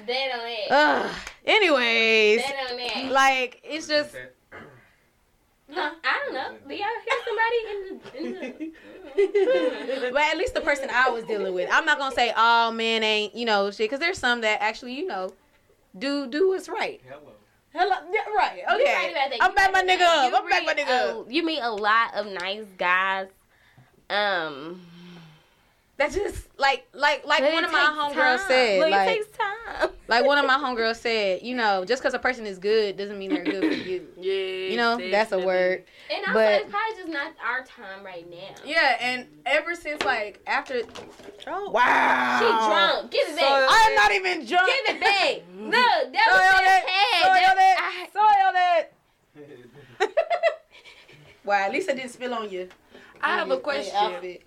that on that. ugh. Anyways, that on that. like it's just. Huh? I don't know. Do y'all hear somebody in the? In the... but at least the person I was dealing with. I'm not gonna say all men ain't, you know, shit, because there's some that actually, you know, do do what's right. Hello. Hello, yeah, right? You Okay, right. I'm back my nigga up. I'm back my nigga meet up. a- You meet a lot of nice guys. Um, That's just like like like but one of my homegirls said. But like it takes time. like one of my homegirls said, you know, just because a person is good doesn't mean they're good for you. Yeah. You You know, that's a word. And also, But- it's probably just not our time right now. Yeah, and ever since like after, oh, Wow. She drunk. Give it back. So- I'm not even drunk. Give it back. Look, that Sorry was on that that. head. Sorry on That- that. Sorry on that. wow, at least I didn't spill on you. I have a question.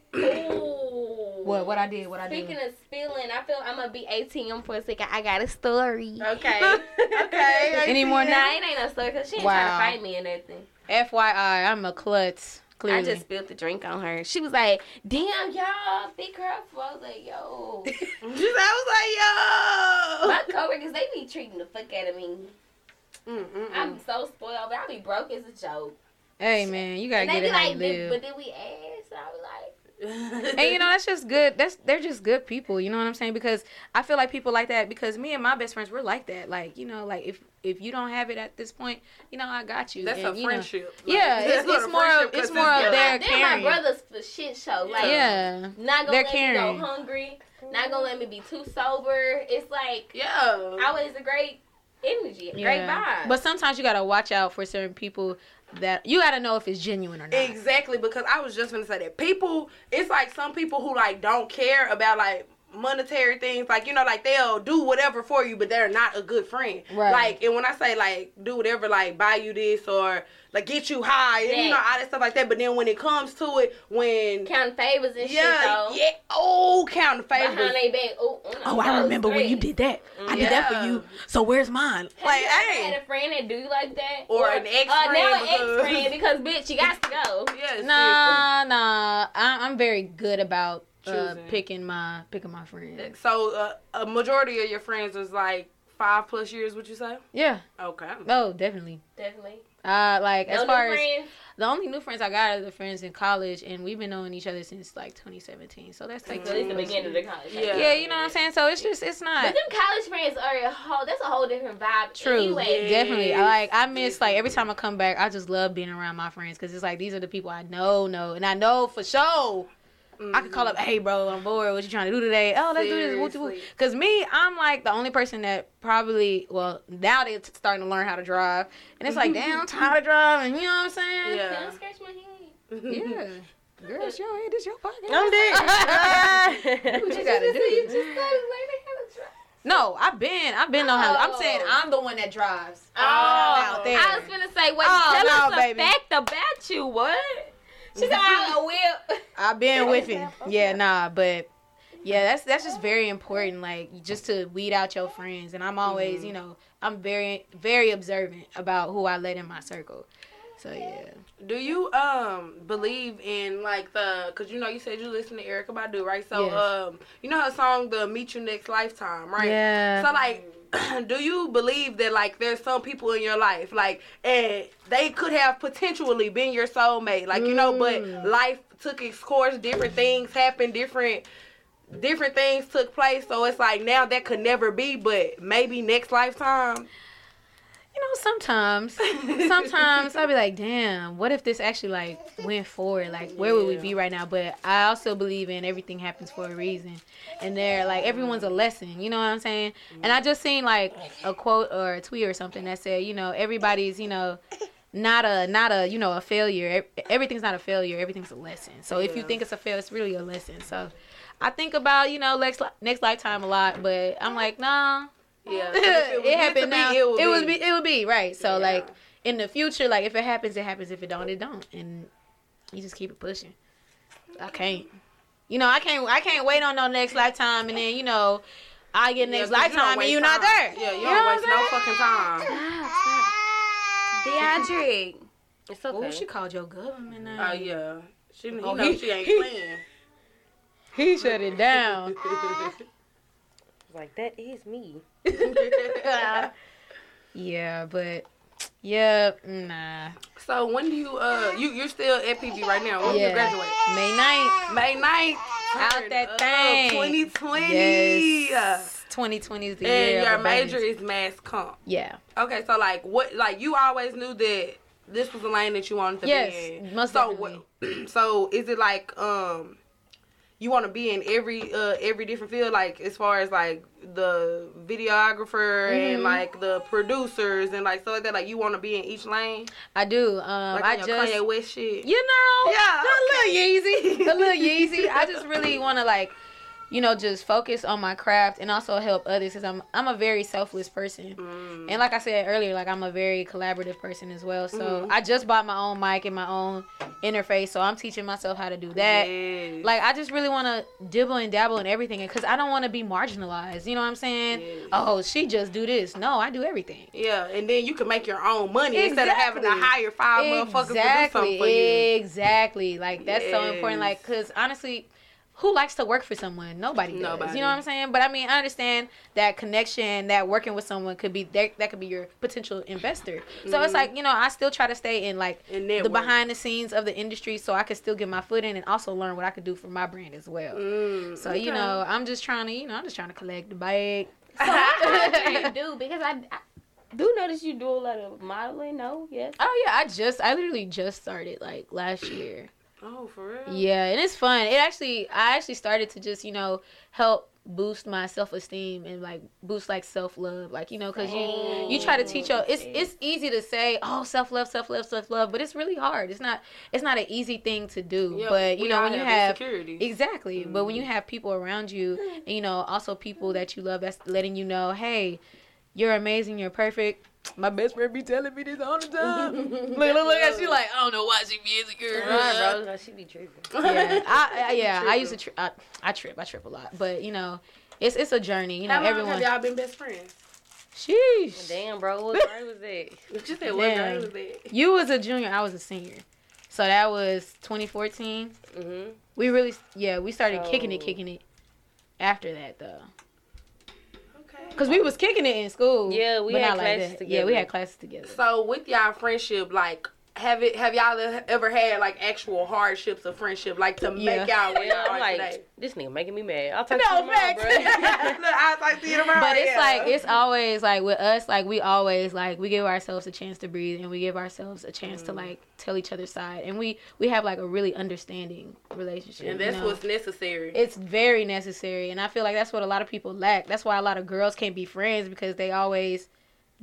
What? What I did? What I did. Speaking did? of spilling, I feel I'm gonna be ATM for a second. I got a story. Okay. okay. Any more Nah, it ain't no story because she ain't Wow. trying to fight me or nothing. FYI, I'm a klutz. Clearly. I just spilled the drink on her. She was like, "Damn, y'all, be careful." I was like, "Yo." I was like, yo. My coworkers, they be treating the fuck out of me. Mm-mm-mm. I'm so spoiled, but I be broke as a joke. Hey man, you gotta And get be it how like, you live. but then we asked, and I was like, And you know that's just good. That's they're just good people. You know what I'm saying? Because I feel like people like that. Because me and my best friends, we're like that. Like you know, like if if you don't have it at this point, you know I got you. That's And, a you know, friendship. Like, Yeah, it's- not it's more of- it's 'cause more of yeah. their- they're my brothers for shit show. Like, yeah, not gonna They're let caring. me go hungry. Not gonna let me be too sober. It's like Yeah. always a great energy, a great vibe. But sometimes you gotta watch out for certain people that you gotta know if it's genuine or not. Exactly, because I was just gonna say that people, it's like some people who like don't care about like monetary things, like you know, like they'll do whatever for you, but they're not a good friend. Right. Like, and when I say like do whatever, like buy you this or like get you high, and you know all that stuff like that. But then when it comes to it, when counting favors and shit though. yeah, oh, counting favors Behind they back. Oh, Oh, I that was remember when you did that. I did that for you. So where's mine? Have Like, you hey. had a friend that do you like that? Or an ex Uh, now friend an ex because- friend because bitch, you got to go. Yes, Nah, nah. I, I'm very good about uh, picking my picking my friends. So uh, a majority of your friends is like five plus years. Would you say? Yeah. Okay. Oh, definitely. Definitely. Uh, like No as new far as friends. the only new friends I got are the friends in college, and we've been knowing each other since like 2017. So that's like So at least the beginning of the college. Yeah. Yeah, you know what I'm saying. So it's just it's not. But not them college friends are a whole. That's a whole different vibe. true. Anyway. Definitely, I like I miss like every time I come back, I just love being around my friends because it's like these are the people I know, know, and I know for sure. I could call up, hey bro, I'm bored. What you trying to do today? Oh, let's do this. Woo, woo. Seriously. Cause me, I'm like the only person that probably, well, now they're t- starting to learn how to drive, and it's like, damn, I'm tired of driving. You know what I'm saying? Yeah. Don't scratch my head. Yeah. Girl, it's your head. It's your pocket. I'm dead. what you gotta do? You just started learning how to drive. No, I've been, I've been on how. I'm Oh. saying I'm the one that drives. Oh, out there. I was gonna say, wait, Oh, tell no, us a baby. fact about you. What? She said, I will. I've been with him. Yeah, nah, but yeah, that's that's just very important. Like just to weed out your friends, and I'm always, mm-hmm. you know, I'm very very observant about who I let in my circle. So yeah, Do you um believe in like the? Cause you know you said you listen to Erykah Badu, right? So Yes. um, you know her song, "The Meet You Next Lifetime," right? yeah. So like, do you believe that like there's some people in your life like and they could have potentially been your soulmate, like you know, but Mm. life took its course, different things happened, different different things took place, so it's like now that could never be, but maybe next lifetime. You know, sometimes, sometimes I'll be like, damn, what if this actually like went forward? Like, where would we be right now? But I also believe in everything happens for a reason, and there, like, everyone's a lesson. You know what I'm saying? And I just seen like a quote or a tweet or something that said, you know, everybody's, you know. Not a not a you know a failure. Everything's not a failure. Everything's a lesson. So if you think it's a fail, it's really a lesson. So I think about you know next next lifetime a lot, but I'm like nah, Yeah, 'cause if it, meant to happened be, now. It would it be. would be. It would be right. So Yeah. like in the future, like if it happens, it happens. If it don't, it don't. And you just keep it pushing. I can't. You know, I can't. I can't wait on no next lifetime, and then you know, I get Yeah, next 'cause you lifetime, and waste you not time. there. Yeah, you, You don't know waste what no I'm fucking time. Deandre. It's okay. Oh, she called your government name. Oh yeah, she Oh, know he- she ain't he- playing. He shut it down. Like that is me. yeah, but yeah, nah. so when do you uh you you're still at PV right now? When do you graduate? May 9th. May 9th. Out that up, thing. 2020. Yes. 2020 is the And year. And your major is mass comp. Yeah. Okay, so like what like you always knew that this was the lane that you wanted to Yes, be in. most so definitely. what so is it like um you want to be in every uh every different field, like as far as like the videographer and Mhm. like the producers and like stuff like that. Like you want to be in each lane, I do. Um, like I just Kanye West shit. you know, Yeah, a little Yeezy, a little Yeezy. I just really want to like, you know, just focus on my craft and also help others because I'm I'm a very selfless person. Mm. And like I said earlier, like I'm a very collaborative person as well. So Mhm. I just bought my own mic and my own interface. So I'm teaching myself how to do that. Like I just really want to dibble and dabble in everything because I don't want to be marginalized. You know what I'm saying? Oh, she just do this. No, I do everything. Yeah, and then you can make your own money instead of having to hire five motherfuckers to do Exactly. something for you. Exactly. Like that's so important. Like, cause honestly, who likes to work for someone? Nobody does. Nobody. You know what I'm saying? But I mean, I understand that connection, that working with someone could be that, that could be your potential investor. So it's Mhm. like you know, I still try to stay in like And the behind the scenes of the industry, so I could still get my foot in and also learn what I could do for my brand as well. Mm, So you know, I'm just trying to, you know, I'm just trying to collect the bag. So what do you do? Because I, I do notice you do a lot of modeling. No, yes. Oh yeah, I just, I literally just started like last year. Oh, for real? Yeah, and it's fun. It actually, I actually started to just, you know, help boost my self esteem and like boost like self love, like you know, cause you you try to teach your. It's it's easy to say, oh, self love, self love, self love, but it's really hard. It's not it's not an easy thing to do. Yeah, but you know when you have insecurities. Exactly. But when you Mm-hmm. have people around you, and you know, also people that you love that's letting you know, hey, you're amazing, you're perfect. My best friend be telling me this all the time. look, look, look at she like, I don't know why she be insecure. Right, bro. She be tripping. yeah, I, I yeah, I used to Tripping. tri- I, I trip, I trip a lot, but you know, it's it's a journey. You know, How long everyone. have y'all been best friends? Sheesh. Damn, bro. What grade was that? She said, what grade was that? You was a junior, I was a senior, so that was 2014. Mm-hmm. We really, yeah, we started kicking it, Oh. kicking it. After that though. Okay. Cause we was kicking it in school. Yeah, we had not like classes that. Yeah, we had classes together. So with y'all friendship, like, have it have y'all ever had like actual hardships of friendship, like to Yeah. make y'all where y'all I'm like, today? this nigga making me mad. I'll talk No, to you tomorrow, bro. Look, I like, see you tomorrow. But it's yeah. like it's always like with us, like we always like we give ourselves a chance to breathe and we give ourselves a chance Mm. to like tell each other's side and we we have like a really understanding relationship. and you that's know? what's necessary. it's very necessary and I feel like that's what a lot of people lack. That's why a lot of girls can't be friends because they always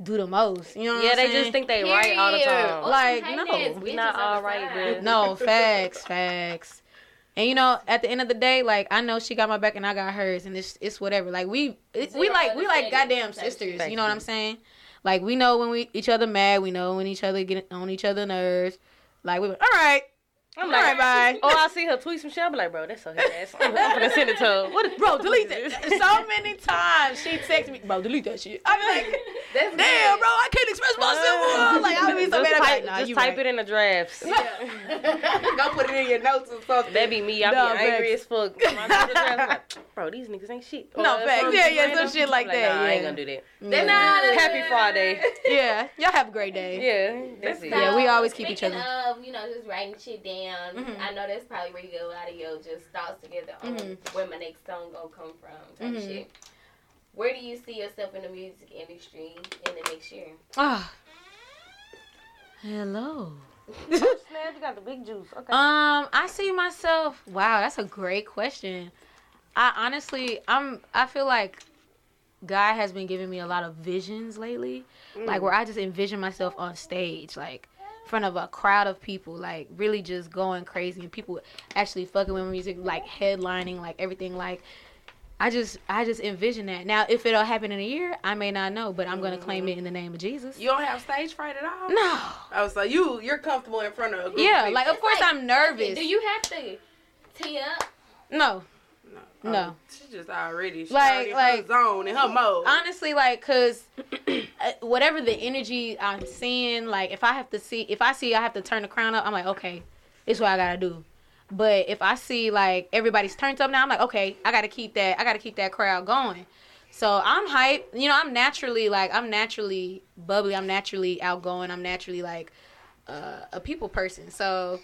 do the most. You know what Yeah, I'm they saying? just think they right all the time. Or Like, some no, we bitches not all right, all the right, side. bruh. No, facts, facts. And you know, at the end of the day, like I know she got my back and I got hers, and it's it's whatever. Like we it, we like we like goddamn sisters. You know what I'm saying? Like we know when we each other mad, we know when each other get on each other nerves. Like we all right, I'm like, right, bye. oh, I see her tweet some shit. I'm like, bro, that's so his ass. I'm gonna send it to her. What is, Bro, delete that. So many times she texts me, bro, delete that shit. I'm like, That's damn, bro, I can't express myself. Uh, like I would be so just mad. I'm type, like, nah, just type right. it in the drafts. Go put it in your notes or something. That be me. I be No, angry facts. as fuck. I go to the draft, I'm like, bro, these niggas ain't shit. No, Or facts. Yeah, yeah, some random. shit like I'm that, Nah, I ain't yeah. gonna do that. Mm. Yeah. Nah, Happy Friday. Yeah, y'all have a great day. Yeah, that's it. Yeah, we always keep each other. Of, you know, just writing shit down. Mhm. I know that's probably where you get a lot of your just thoughts together on Mhm. where my next song gonna come from. Type Mhm. shit. Where do you see yourself in the music industry in the next year? Ah. Hello. Snap, you got the big juice. Okay. Um, I see myself. Wow, that's a great question. I honestly, I'm. I feel like God has been giving me a lot of visions lately, like where I just envision myself on stage, like in front of a crowd of people, like really just going crazy, and people actually fucking with music, like headlining, like everything, like. I just, I just envision that. Now, if it'll happen in a year, I may not know, but I'm gonna claim it in the name of Jesus. You don't have stage fright at all? No. I was like, you you're comfortable in front of a group Yeah, of like of people. course I'm nervous. Do you have to tee up? No, no. no. Oh, she just already she Like- already in like- her zone in her mode. honestly like because whatever the energy i'm seeing like if i have to see if i see i have to turn the crown up i'm like okay it's what i gotta do but if i see like everybody's turned up now i'm like okay i gotta keep that i gotta keep that crowd going so i'm hype you know i'm naturally like i'm naturally bubbly i'm naturally outgoing i'm naturally like uh, a people person so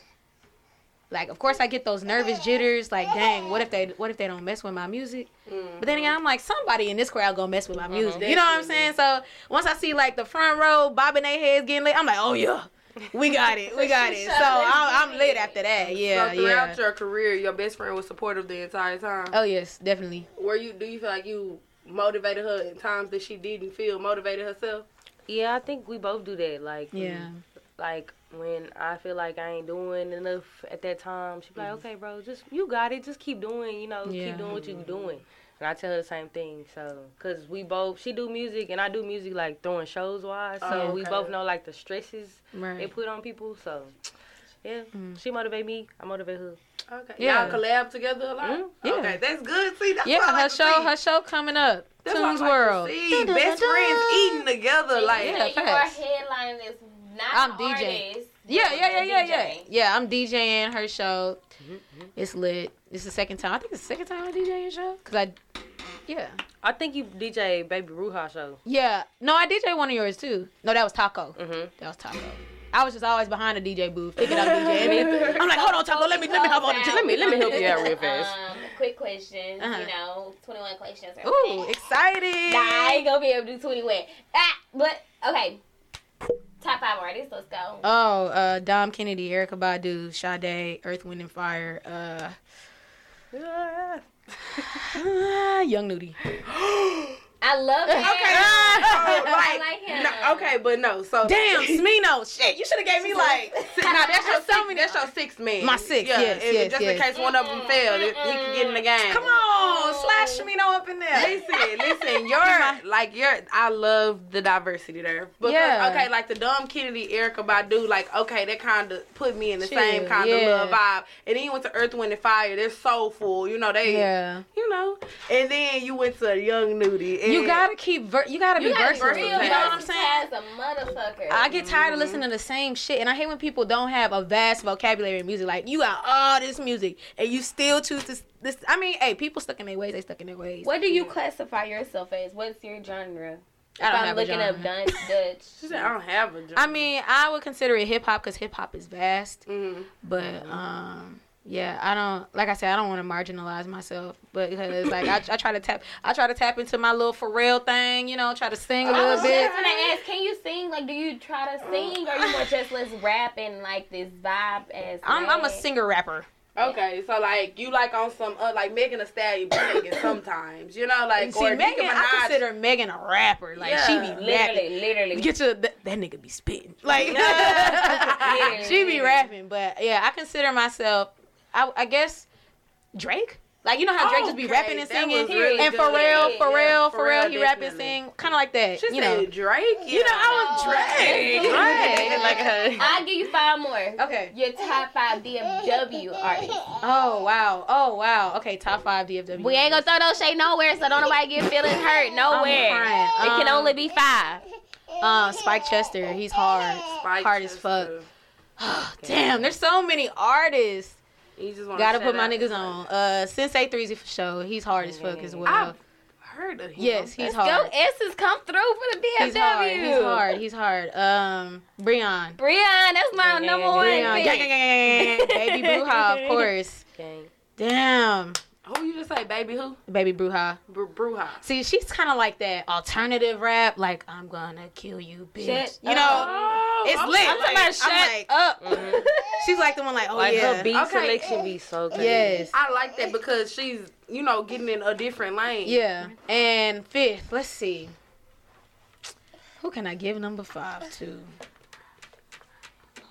like of course i get those nervous jitters like dang what if they what if they don't mess with my music mm-hmm. but then again, I'm like, somebody in this crowd gonna mess with my mm-hmm. music. You know what I'm saying? So once I see like the front row bobbing their heads getting lit, I'm like, oh yeah, we got it. We got it. So I'm, I'm lit after that. Yeah, so throughout yeah. your career, your best friend was supportive the entire time. Oh yes, definitely. Were you? Do you feel like you motivated her in times that she didn't feel motivated herself? Yeah, I think we both do that. Like, Yeah. like when I feel like I ain't doing enough at that time, she be like, "Okay, bro, just you got it. Just keep doing. You know, Yeah. keep doing what you doing." And I tell her the same thing. So, cause we both, she do music and I do music like throwing shows wise. So Oh, we both know like the stresses they put on people. So, yeah, Mm. she motivate me. I motivate her. Okay. Yeah. Y'all collab together a lot. Mhm. Yeah. Okay, that's good. See, that's what I Yeah, like her to show, see. her show coming up. That's what I Tunes like to World. see. Dun, dun, Best friends eating together, like. yeah, Yeah, you are headlining this. Not I'm an DJing. artist, Yeah, yeah, yeah, yeah, yeah. Yeah, I'm DJing her show. It's lit. It's the second time. I think it's the second time I DJ your show. Cause I, yeah, I think you DJ Baby Bruja show. yeah. No, I DJ one of yours too. No, that was Taco. Mm-hmm. That was Taco. I was just always behind the DJ booth, picking up DJ. I'm like, hold on, Taco. Let me let me hop on the. Let me- let me help you out real fast. Um, quick questions. Uh-huh. You know, 21 questions. Ooh, excited. Nah, I ain't gonna be able to do 21. Ah, but okay. Top five artists. Let's go. Oh, uh, Dom Kennedy, Erykah Badu, Sade, Earth, Wind and Fire, uh, Young Nudy. I love him. Oh, okay. I So, like, like him. no, okay, but no. So Damn, Smino. Shit, you should have gave me like. Nah, that's your six, that's your six man. My six. Yeah, yes, and yes, just yes. in case one of them failed, he can get in the game. Come on, slash Smino up in there. Listen, listen, you're like you're. I love the diversity there. Because, Yeah. Okay, like the Dom Kennedy, Erykah Badu, like okay, that kind of put me in the Chill, same kind yeah. of little vibe. And then you went to Earth, Wind and Fire. They're soulful. You know they. Yeah, You know. And then you went to Young Nudy. And you gotta keep. Ver- you gotta You be gotta versatile. be real You know what I'm saying? as a motherfucker. I get tired of listening to the same shit, and I hate when people don't have a vast vocabulary in music. Like you got all this music, and you still choose this. This, I mean, hey, people stuck in their ways. They stuck in their ways. what do you classify yourself as? What's your genre? I don't if I'm have a looking up genre. Dutch, Dutch. She said I don't have a job. I mean, I would consider it hip hop because hip hop is vast. hmm But um, yeah, I don't like I said I don't want to marginalize myself, but because like I, I try to tap I try to tap into my little Pharrell thing, you know, try to sing a I little was bit. just gonna ask, can you sing? Like, do you try to sing, or you more just let's rap and like this vibe as? I'm I'm a singer rapper. Okay, so like you like on some uh, like Megan Thee Stallion be singing sometimes, you know, like See, or Megan, Nicki I consider Megan a rapper. Like Yeah, she be Literally, rapping. literally. Get your that, that nigga be spitting like Yeah. she be rapping, but yeah, I consider myself. I, I guess Drake. Like you know how Drake just be rapping and that singing, was really and good. Pharrell, Yeah, Pharrell, Pharrell Pharrell, he rap and sing, kind of like that. She you said know, Drake. you know, I was Drake. Drake. like her. I'll give you five more. Okay. Your top five DFW artists. Oh wow. Oh wow. Okay, top five DFW. We ain't gonna throw no shade nowhere, so don't nobody get feelings hurt nowhere. crying. It can Um, only be five. Uh, Spike Chester. He's hard. Spike hard as fuck. Chester. Damn, there's so many artists. You just wanna Gotta shout put my niggas on. Uh, Sensei Threezy for sure. He's hard as fuck as well. I've heard of him. Yes, he's Let's hard. go. S's come through for the DFW. He's hard. He's hard. He's hard. Um, Breon. Breon, that's my Yeah, number yeah, one. Breon. Gang, gang, gang, gang, gang. Baby Bruja, of course. Gang. Damn. Who you just say, baby? Who? Baby Bruja. Br- Bruja. See, she's kind of like that alternative rap, like I'm gonna kill you, bitch. Shut you know, Oh, it's I'm lit. I'm talking Like, about shut like, up. she's like the one, like, oh Like yeah, her beat Okay. selection be so good. yes, I like that because she's, you know, getting in a different lane. yeah. And fifth, let's see, who can I give number five to?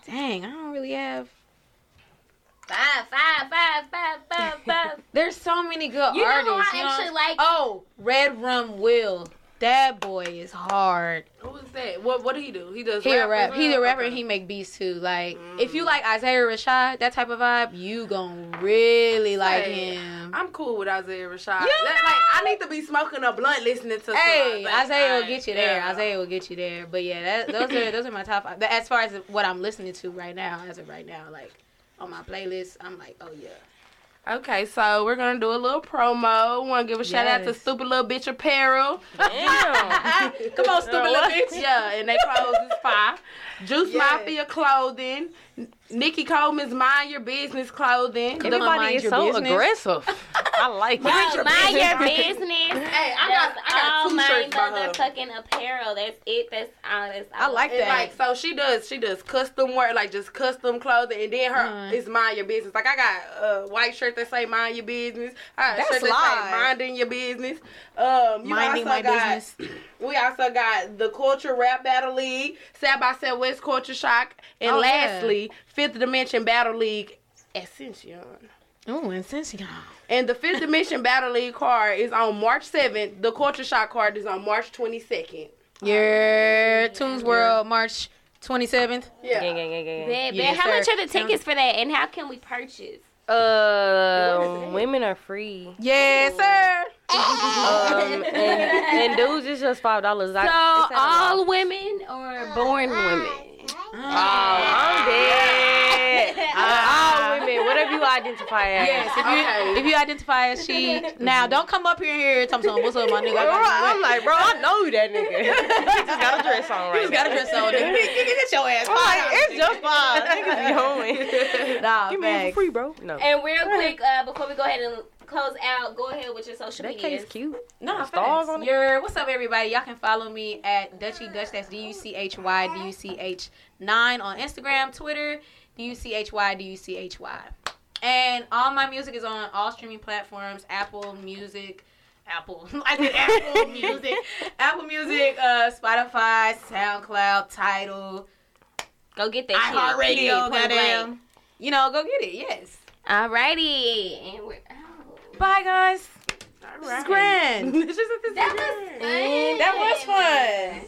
Dang, I don't really have. Five, five, five, five, five, five. There's so many good You know who. I you know? actually like? Oh, Red Rum Will. That boy is hard. Who is that? What What do he do? He does. He a rap. rap. He's a rapper Okay. and he make beats too. Like if Mm. you like Isaiah Rashad, that type of vibe, you gonna really like Hey, him. I'm cool with Isaiah Rashad. You That- know? like, I need to be smoking a blunt listening to. some Hey, Isaiah. Isaiah will get you there. Yeah. Isaiah will get you there. But yeah, that, those are those are my top five. As far as what I'm listening to right now, as of right now, like on my playlist, I'm like, oh yeah. Okay, so we're gonna do a little promo. Want to give a shout out to Yes. Stupid Little Bitch Apparel. Damn. Come on, stupid little bitch. yeah, and they clothes is fire. Juice Yes. Mafia clothing. Nikki Coleman's Mind Your Business clothing. The- Everybody Everybody is so business. aggressive. I like it. Mind your, mind your business. business. Hey, I got- I got all two my shirts by her. motherfucking apparel. That's it. That's all. That's I all. like And that. like so she does she does custom work like just custom clothing and then her Mhm. is mind your business like I got a white shirt that say mind your business I got a That's shirt that live. say minding your business um you Minding also my got, business. we also got the culture rap battle league South by Southwest culture shock and Oh, yeah. lastly fifth dimension battle league Ascension Ooh, and since you and the fifth dimension battle league card is on March 7th the culture shock card is on March 22nd your Tunes World March 27th. yeah Gang, gang, gang, gang. Bet, bet. Yes, how sir. much are the tickets for that, and how can we purchase? Uh, women are free. Yes, sir. Um, and, and dudes is just five dollars. So all women or born women? Oh, I'm dead. all women, whatever you identify as. Yes, if you if you identify as she now, don't come up here and here tell me something. What's up, my nigga? Bro, I'm like, bro, I know you that nigga. he just got a dress on right You just got a dress on, nigga. Nigga, Get your ass. I'm like, it's just five. Niggas be hoeing. Nah, Give me it facts. for free, bro. No. And real quick, uh, before we go ahead and close out, go ahead with your social media. That media. case cute. No, Stars facts. on it? Your what's up, everybody? Y'all can follow me at Dutchy Dutch. That's D U C H Y D U C H nine on Instagram, Twitter, D U C H Y D U C H Y. And all my music is on all streaming platforms: Apple Music, Apple, I did Apple Music, Apple Music, uh, Spotify, SoundCloud, Tidal, Go get that shit. iHeartRadio. Goddamn, you know, go get it. Yes. Alrighty. And we're out. Bye, guys. All This is grand. That this That is was fun. That was fun.